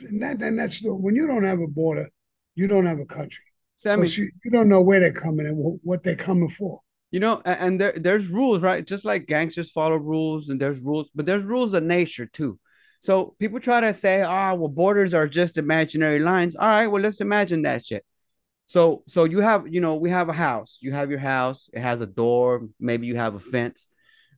And that and that's the when you don't have a border, you don't have a country. sammy you, you don't know where they're coming and what they're coming for. You know, and there there's rules, right? Just like gangsters follow rules, and there's rules, but there's rules of nature too. So people try to say, ah, well, borders are just imaginary lines. All right, well, let's imagine that shit. So so you have, you know, we have a house. You have your house, it has a door, maybe you have a fence.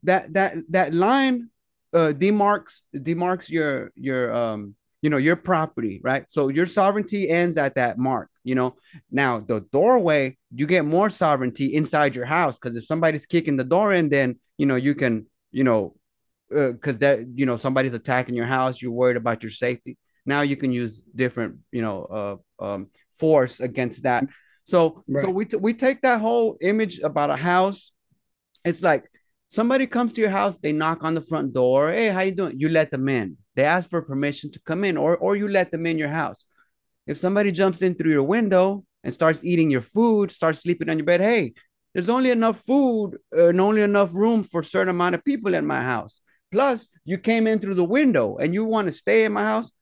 That that that line uh demarks demarks your your um you know your property, right? So your sovereignty ends at that mark, you know. Now, the doorway, you get more sovereignty inside your house because if somebody's kicking the door in, then you know you can, you know, because that you know somebody's attacking your house, you're worried about your safety. Now you can use different, you know, uh, um, force against that. So, so we t- we take that whole image about a house. It's like somebody comes to your house, they knock on the front door. Hey, how you doing? You let them in. They ask for permission to come in, or or you let them in your house. If somebody jumps in through your window and starts eating your food, starts sleeping on your bed, hey, there's only enough food uh, and only enough room for a certain amount of people in my house. Plus, you came in through the window and you want to stay in my house.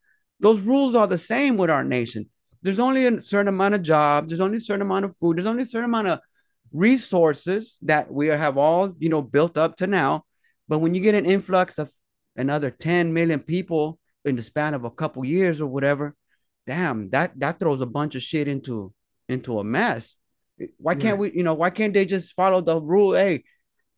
Those rules are the same with our nation. There's only a certain amount of jobs. There's only a certain amount of food. There's only a certain amount of resources that we have all, you know, built up to now. But when you get an influx of another 10 million people in the span of a couple years or whatever, damn, that that throws a bunch of shit into into a mess. Why can't we, you know, why can't they just follow the rule? Hey,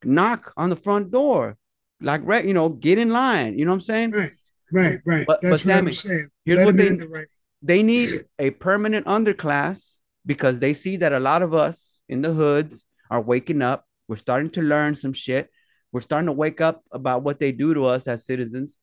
knock on the front door, like right, you know, get in line. You know what I'm saying? Right, right, right. But- but That's what Sammy, I'm saying. here's Let what they- the right. They need a permanent underclass because they see that a lot of us in the hoods are waking up. We're starting to learn some shit. We're starting to wake up about what they do to us as citizens.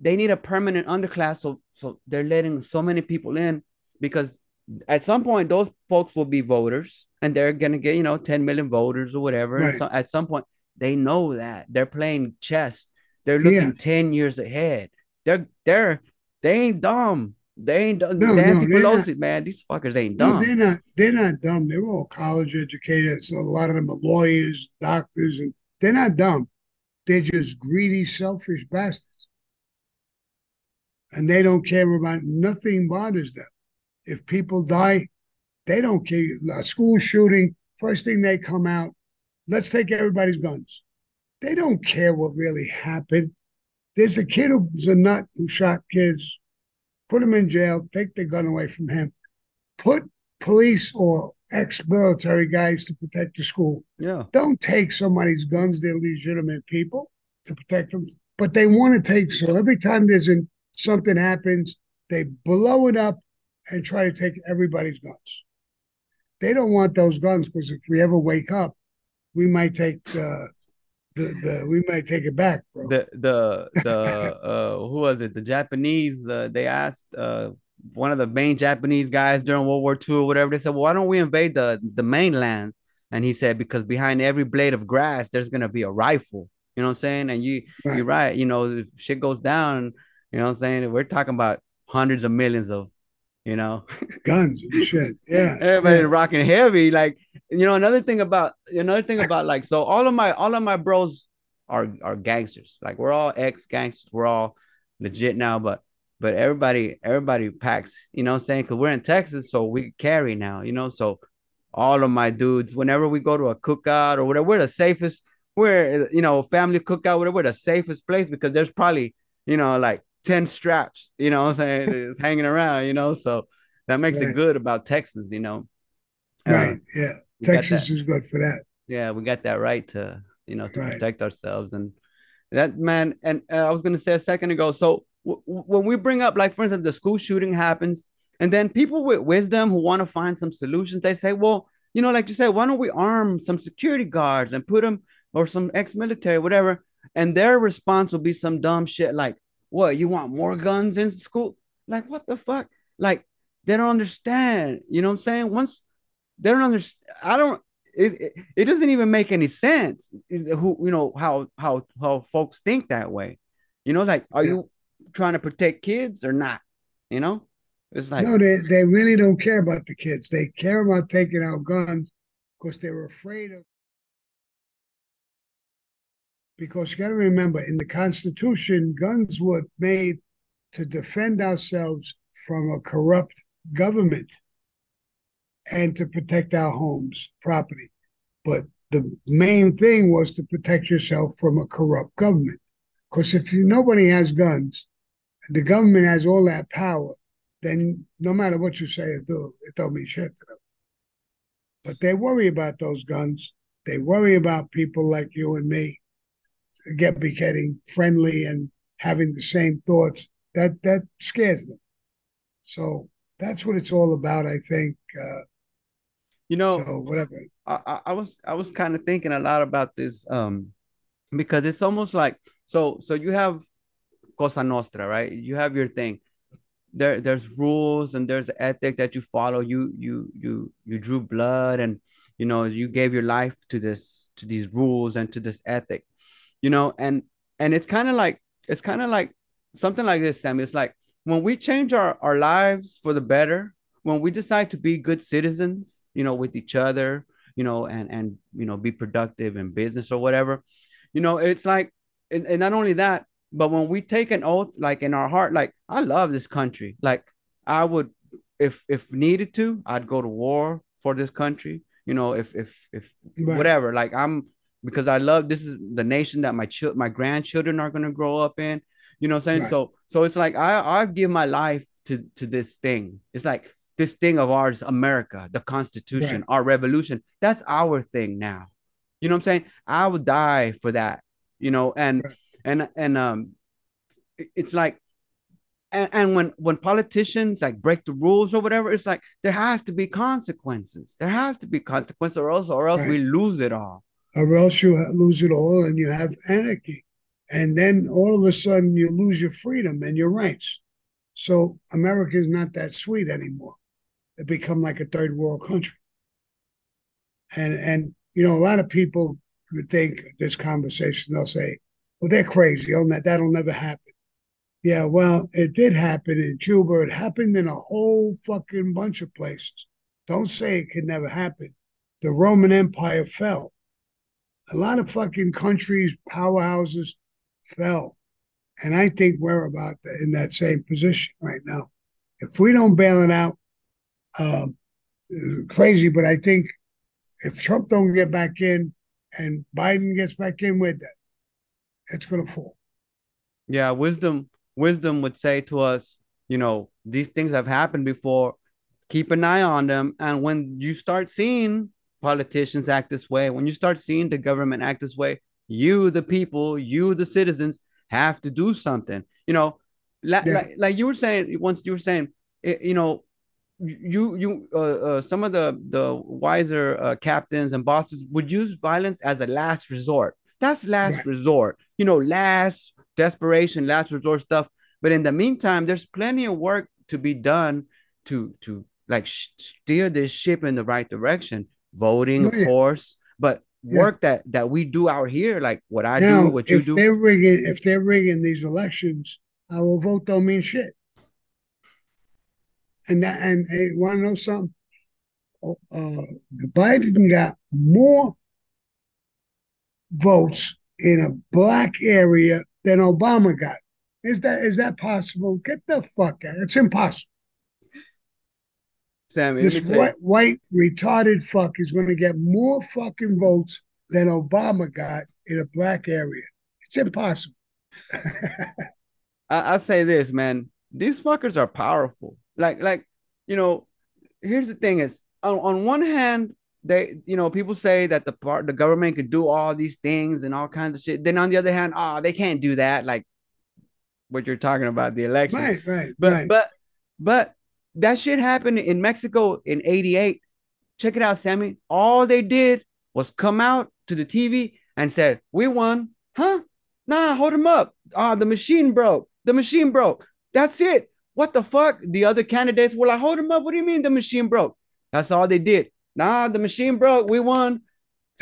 They need a permanent underclass, so so they're letting so many people in because at some point those folks will be voters and they're gonna get you know 10 million voters or whatever. Right. so at some point they know that they're playing chess. They're looking Yeah. 10 years ahead. They're they're they ain't dumb. They ain't dumb. No, Nancy no, they're not. Pelosi, man, these fuckers ain't dumb. No, they're not. They're not dumb. They're all college educated. So A lot of them are lawyers, doctors, and they're not dumb. They're just greedy, selfish bastards, and they don't care about nothing. Bothers them. If people die, they don't care. A school shooting, first thing they come out, let's take everybody's guns. They don't care what really happened. There's a kid who's a nut who shot kids. Put him in jail. Take the gun away from him put police or ex-military guys to protect the school. Yeah. Don't take somebody's guns; they're legitimate people to protect them. But they want to take so every time there's an, something happens, they blow it up and try to take everybody's guns. They don't want those guns because if we ever wake up, we might take uh, the the we might take it back, bro. The the [laughs] the uh who was it? The Japanese uh, they asked uh one of the main Japanese guys during World War II or whatever. They said, "Well, why don't we invade the the mainland?" And he said, "Because behind every blade of grass, there's gonna be a rifle." You know what I'm saying? And you Right. you're right. You know, if shit goes down, You know what I'm saying? We're talking about hundreds of millions of, you know, guns and [laughs] shit. Yeah. everybody yeah. rocking heavy. Like, you know, another thing about another thing about like so all of my all of my bros are are gangsters. Like we're all ex gangsters. We're all legit now, but but everybody everybody packs. You know what I'm saying? Because we're in Texas, so we carry now. You know, so all of my dudes, whenever we go to a cookout or whatever, we're the safest. We're you know family cookout, whatever. We're the safest place because there's probably you know like ten straps. You know what [laughs] I'm saying? [laughs] It's hanging around. You know, so that makes Right. it good about Texas. You know. Uh, Right. Yeah. Texas that. is good for that. yeah we got that right to you know to Right. protect ourselves and that man and uh, i was going to say a second ago so w- when we bring up like for instance the school shooting happens and then people with wisdom who want to find some solutions they say well you know like you said why don't we arm some security guards and put them or some ex-military whatever and their response will be some dumb shit like what you want more guns in school like what the fuck like they don't understand you know what i'm saying once they don't understand i don't it, it, it doesn't even make any sense who you know how how how folks think that way you know like are Yeah. you trying to protect kids or not you know it's like no, they, they really don't care about the kids. They care about taking out guns because they were afraid of. Because you got to remember, in the Constitution, guns were made to defend ourselves from a corrupt government and to protect our homes, property. But the main thing was to protect yourself from a corrupt government. Because if you, nobody has guns, the government has all that power, then no matter what you say or do, it don't mean shit to them. But they worry about those guns. They worry about people like you and me get be getting friendly and having the same thoughts. That that scares them. So that's what it's all about, I think. Uh, you know so whatever. I, I- I was I was kind of thinking a lot about this um because it's almost like so so you have Cosa Nostra, right? You have your thing. There there's rules and there's ethic that you follow. You you you you drew blood and you know you gave your life to this to these rules and to this ethic. You know, and and it's kind of like it's kind of like something like this, Sam. It's like when we change our, our lives for the better, when we decide to be good citizens, you know, with each other, you know, and and you know, be productive in business or whatever, you know, it's like, and, and not only that, but when we take an oath, like in our heart, like I love this country, like I would, if if needed to, I'd go to war for this country, you know, if if if Right. whatever, like I'm because I love this is the nation that my chil- my grandchildren are gonna grow up in, you know what I'm saying? Right. So so it's like I I give my life to to this thing. It's like this thing of ours, America, the Constitution, our revolution. That's our thing now. You know what I'm saying? I would die for that. You know, and Right. and and um, it's like, and, and when when politicians like break the rules or whatever, it's like there has to be consequences. There has to be consequences, or else or else we lose it all. Or else you lose it all and you have anarchy. And then all of a sudden you lose your freedom and your rights. So America is not that sweet anymore. It become like a third world country. And and you know, a lot of people would think this conversation, they'll say, well, they're crazy. That, that'll never happen. Yeah, well, it did happen in Cuba. It happened in a whole fucking bunch of places. Don't say it could never happen. The Roman Empire fell a lot of fucking countries, powerhouses fell. And I think we're about in that same position right now. If we don't bail it out, um, crazy, but I think if Trump don't get back in and Biden gets back in with that, it's going to fall. Yeah, wisdom wisdom would say to us, you know, these things have happened before. Keep an eye on them, and when you start seeing politicians act this way, when you start seeing the government act this way, you, the people, you, the citizens, have to do something. You know, like, Yeah. like, like you were saying once, you were saying, you know, you you uh, uh, some of the the wiser uh, captains and bosses would use violence as a last resort. That's last Right. resort. You know, last desperation, last resort stuff. But in the meantime, there's plenty of work to be done to to like sh- steer this ship in the right direction. Voting, Oh, of course, but Yeah. work that that we do out here, like what I now, do, what you if do. they're rigging, if they're rigging these elections, our vote don't mean shit. And that, and hey, want to know something? Oh, Uh, Biden got more votes in a black area than Obama got. Is that is that possible? Get the fuck out! It's impossible. Sammy, This let me tell you- white, white retarded fuck is going to get more fucking votes than Obama got in a black area. It's impossible. [laughs] I, I say this, man. These fuckers are powerful. Like, like, you know, here's the thing: is on, on one hand, they, you know, people say that the part the government could do all these things and all kinds of shit. Then on the other hand, oh, they can't do that. Like what you're talking about, the election. Right, right, But right. but but that shit happened in Mexico in 88. Check it out, Sammy. All they did was come out to the TV and said, We won. Huh? Nah, hold them up. Ah, the machine broke. The machine broke. That's it. What the fuck? The other candidates were like, hold them up. What do you mean the machine broke? That's all they did. Nah, the machine broke. We won.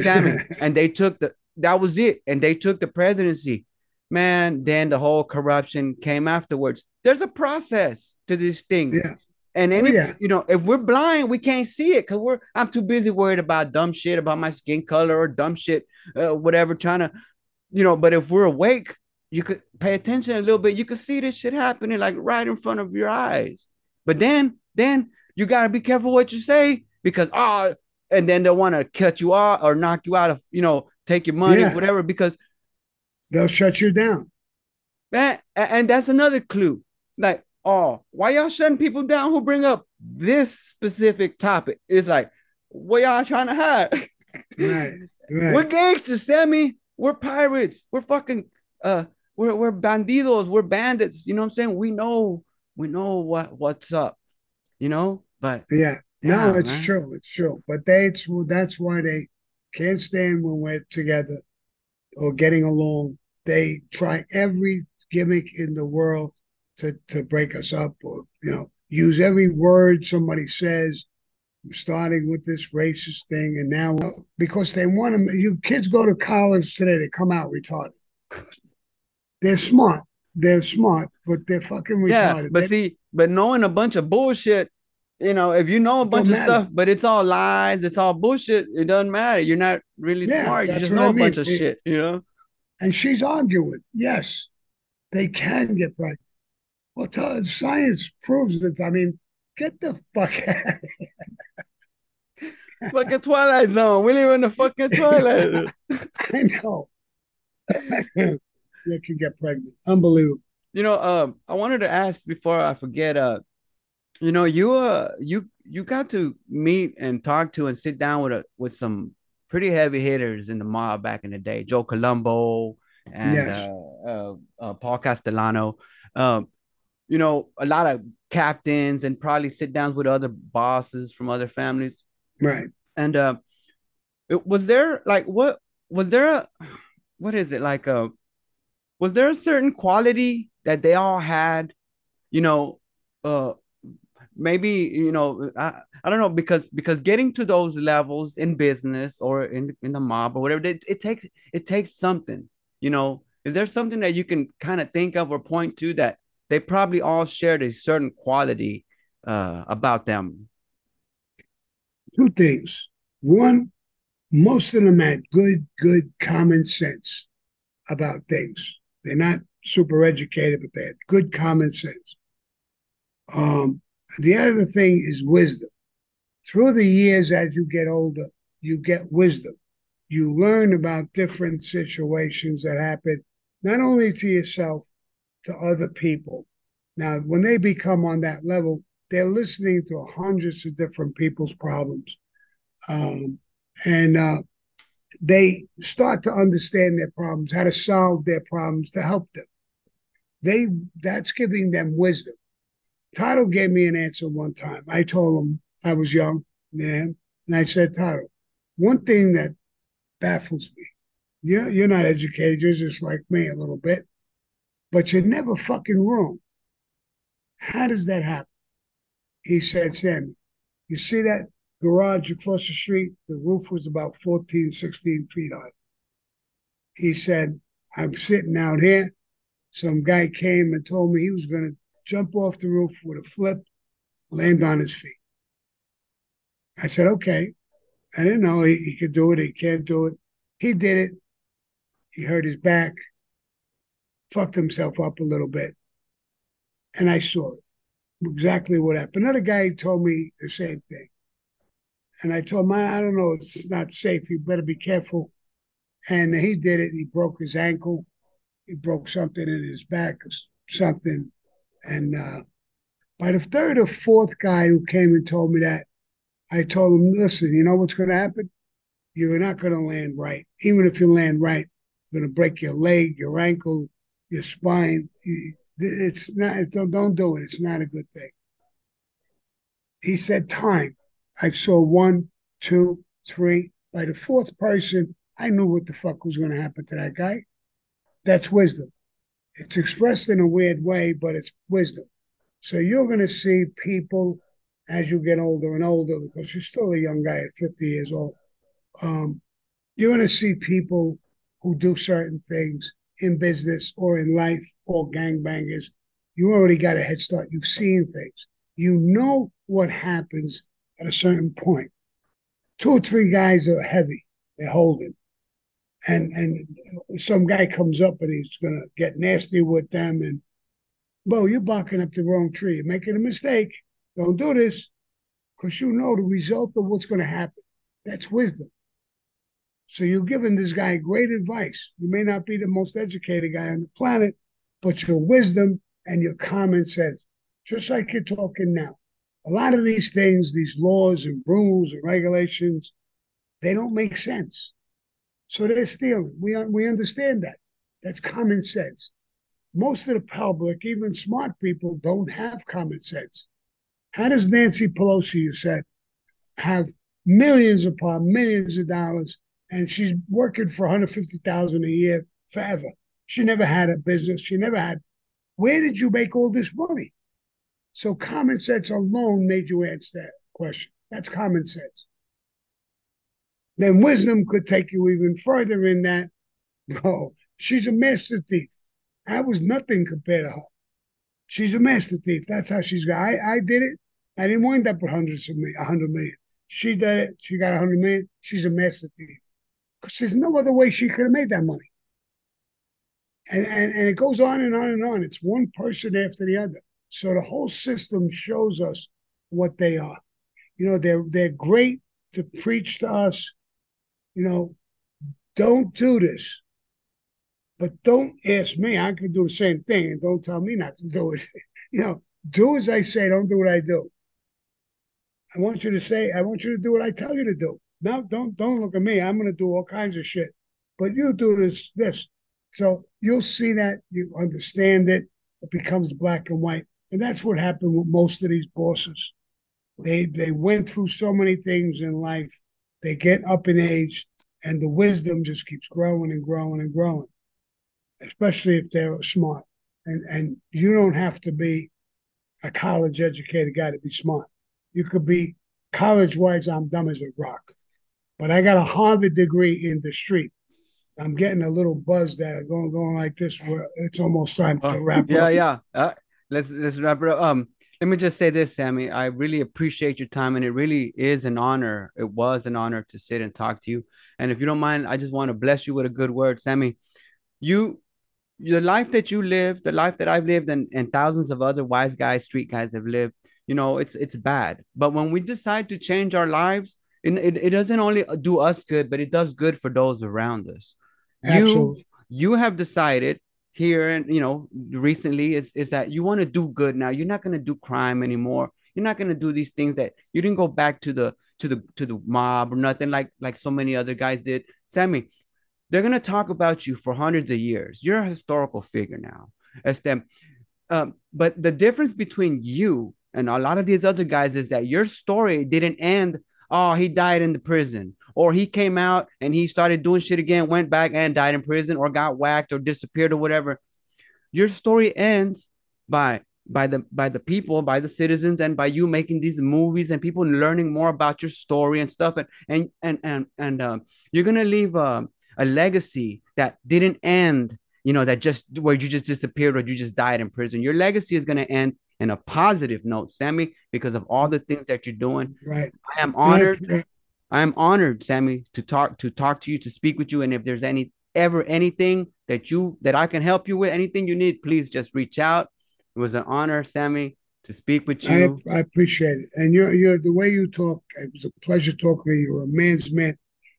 Sammy. [laughs] and they took the that was it. And they took the presidency. Man, then the whole corruption came afterwards. There's a process to these things. Yeah. And Oh, any, yeah. you know, if we're blind, we can't see it because we're I'm too busy worried about dumb shit about my skin color or dumb shit, uh, whatever, trying to, you know. But if we're awake, you could pay attention a little bit. You could see this shit happening like right in front of your eyes. But then, then you gotta be careful what you say because ah, and then they'll want to cut you off or knock you out of, you know, take your money, Yeah. whatever. Because They'll shut you down. that and that's another clue. Like, oh, why y'all shutting people down who bring up this specific topic? It's like, what y'all trying to hide? Right, [laughs] right. We're gangsters, Sammy. We're pirates. We're fucking uh we're we're bandidos, we're bandits. You know what I'm saying? We know we know what what's up, you know, but Yeah. No, Yeah, it's man. true. It's true. But they, it's, that's why they can't stand when we're together or getting along. They try every gimmick in the world to, to break us up or, you know, use every word somebody says, starting with this racist thing. And now, because they want to, you kids go to college today, they come out retarded. They're smart. They're smart, but they're fucking yeah, retarded. but They- see, but knowing a bunch of bullshit, you know, if you know a bunch of matter. stuff, but it's all lies, it's all bullshit, it doesn't matter. You're not really Yeah, smart. You just know I a bunch of It- shit, you know? And she's arguing, yes, they can get pregnant. Well, science proves it. I mean, get the fuck out. of fucking Twilight Zone. We live in the fucking Twilight. [laughs] I know. they can get pregnant. Unbelievable. you know, um, I wanted to ask before I forget, uh, you know, you uh you you got to meet and talk to and sit down with a with some pretty heavy hitters in the mob back in the day, Joe Colombo and Yes. uh, uh, uh, Paul Castellano. Um, you know, a lot of captains and probably sit downs with other bosses from other families. Right. And uh, it, was there like what was there a what is it like a was there a certain quality that they all had? You know, uh, maybe you know I, I don't know because because getting to those levels in business or in in the mob or whatever it, it takes it takes something. You know, is there something that you can kind of think of or point to that they probably all shared a certain quality uh, about them? Two things. One, most of them had good, good common sense about things. They're not super educated, but they had good common sense. Um, the other thing is wisdom. Through the years, as you get older, you get wisdom. You learn about different situations that happen, not only to yourself, to other people. Now, when they become on that level, they're listening to hundreds of different people's problems. Um, and uh, they start to understand their problems, how to solve their problems to help them. They that's giving them wisdom. Toddo gave me an answer one time. I told him I was young, yeah, and I said, Toddo, one thing that baffles me, you're, you're not educated, you're just like me a little bit, but you're never fucking wrong. How does that happen? He said, Sammy, you see that garage across the street? The roof was about 14, 16 feet high. He said, I'm sitting out here some guy came and told me he was going to jump off the roof with a flip, land on his feet. I said, okay. I didn't know he, he could do it. He can't do it. He did it. He hurt his back, fucked himself up a little bit. And I saw it exactly what happened. Another guy told me the same thing. And I told him, I don't know, it's not safe. You better be careful. And he did it. He broke his ankle. He broke something in his back, or something. And uh, by the third or fourth guy who came and told me that, I told him, listen, you know what's going to happen? You're not going to land right. Even if you land right, you're going to break your leg, your ankle, your spine. It's not, don't, don't do it. It's not a good thing. He said, time. I saw one, two, three. By the fourth person, I knew what the fuck was going to happen to that guy. That's wisdom. It's expressed in a weird way, but it's wisdom. So you're going to see people as you get older and older, because you're still a young guy at 50 years old. Um, you're going to see people who do certain things in business or in life or gangbangers. You already got a head start. You've seen things. You know what happens at a certain point. Two or three guys are heavy. They're holding. And and some guy comes up and he's gonna get nasty with them and Bo, you're barking up the wrong tree. You're making a mistake. Don't do this. Because you know the result of what's to happen. That's wisdom. So you're giving this guy great advice. You may not be the most educated guy on the planet, but your wisdom and your common sense, just like you're talking now. A lot of these things, these laws and rules and regulations, they don't make sense. So they're stealing. We, we understand that. That's common sense. Most of the public, even smart people, don't have common sense. How does Nancy Pelosi, you said, have millions upon millions of dollars and she's working for 150,000 a year forever? She never had a business. She never had. Where did you make all this money? So common sense alone made you answer that question. That's common sense. Then wisdom could take you even further in that, bro, she's a master thief. I was nothing compared to her. She's a master thief. That's how she's got. I, I did it. I didn't wind up with hundreds of million, a hundred million. She did it. She got a hundred million. She's a master thief. Because there's no other way she could have made that money. And, and and it goes on and on and on. It's one person after the other. So the whole system shows us what they are. You know, they're they're great to preach to us. You know, don't do this. But don't ask me. I can do the same thing and don't tell me not to do it. [laughs] you know, do as I say, don't do what I do. I want you to say, I want you to do what I tell you to do. Now, don't don't look at me. I'm going to do all kinds of shit, but you do this this. So you'll see that you understand it. It becomes black and white, and that's what happened with most of these bosses. They they went through so many things in life. They get up in age, and the wisdom just keeps growing and growing and growing. Especially if they're smart, and and you don't have to be a college educated guy to be smart. You could be college wise, I'm dumb as a rock. But I got a Harvard degree in the street. I'm getting a little buzz that going going like this where it's almost time to uh, wrap yeah, up. Yeah, yeah. Uh, let's let's wrap it up. Um, let me just say this, Sammy. I really appreciate your time, and it really is an honor. It was an honor to sit and talk to you. And if you don't mind, I just want to bless you with a good word, Sammy. You, the life that you live, the life that I've lived, and and thousands of other wise guys, street guys have lived you know it's it's bad but when we decide to change our lives it, it, it doesn't only do us good but it does good for those around us. Absolutely. you you have decided here and you know recently is is that you want to do good now. You're not going to do crime anymore. You're not going to do these things that you didn't go back to the to the to the mob or nothing like like so many other guys did. Sammy they're going to talk about you for hundreds of years. You're a historical figure now as them um, but the difference between you and a lot of these other guys is that your story didn't end oh he died in the prison. Or he came out and he started doing shit again went back and died in prison or got whacked or disappeared or whatever. Your story ends by by the by the people by the citizens and by you making these movies and people learning more about your story and stuff. And and and and, and uh, you're gonna leave a, a legacy that didn't end you know, that just where you just disappeared or you just died in prison. Your legacy is to end in a positive note, Sammy, because of all the things that you're doing. Right. I am honored. I am honored, Sammy, to talk to talk to you, to speak with you. And if there's any ever anything that you that I can help you with, anything you need, please just reach out. It was an honor, Sammy, to speak with you. I, I appreciate it. And you're you're the way you talk, it was a pleasure talking to you. You're a man's man.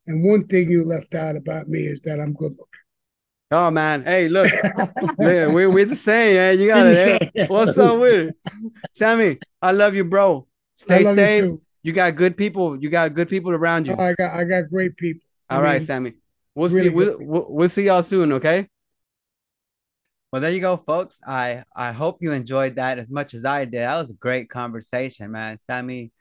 And one thing you left out about me is that I'm good looking. Oh man, hey, look, [laughs] we're we're the same, man. You got it. Eh? What's up with it, Sammy? I love you, bro. Stay safe. You, you, got good people. You got good people around you. Oh, I got I got great people. All I right, Sammy. We'll really see. We'll, we'll, we'll see y'all soon. Okay. Well, there you go, folks. I I hope you enjoyed that as much as I did. That was a great conversation, man. Sammy,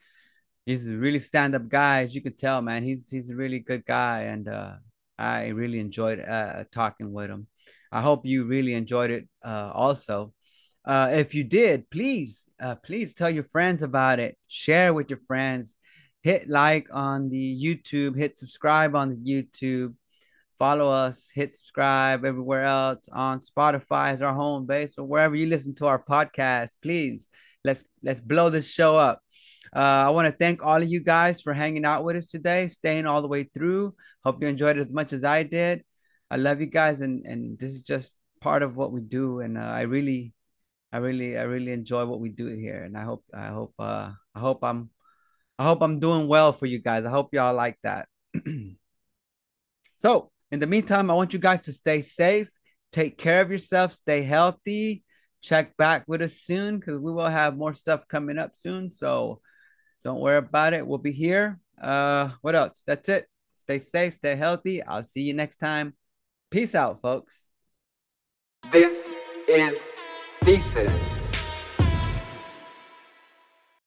he's a really stand-up guy, as you could tell, man. He's he's a really good guy, and uh, I really enjoyed uh, talking with him. I hope you really enjoyed it uh, also. Uh, if you did, please, uh, please tell your friends about it. Share with your friends. Hit like on the YouTube. Hit subscribe on the YouTube. Follow us. Hit subscribe everywhere else on Spotify as our home base or wherever you listen to our podcast. Please, let's let's blow this show up. Uh, I want to thank all of you guys for hanging out with us today, staying all the way through. Hope you enjoyed it as much as I did. I love you guys, and and this is just part of what we do, and uh, I really, I really, I really enjoy what we do here, and I hope, I hope, uh, I hope I'm, I hope I'm doing well for you guys. I hope y'all like that. [clears throat] so, in the meantime, I want you guys to stay safe, take care of yourself, stay healthy. Check back with us soon because we will have more stuff coming up soon. So don't worry about it. We'll be here. Uh, what else? That's it. Stay safe, stay healthy. I'll see you next time. Peace out, folks. This is Thesis.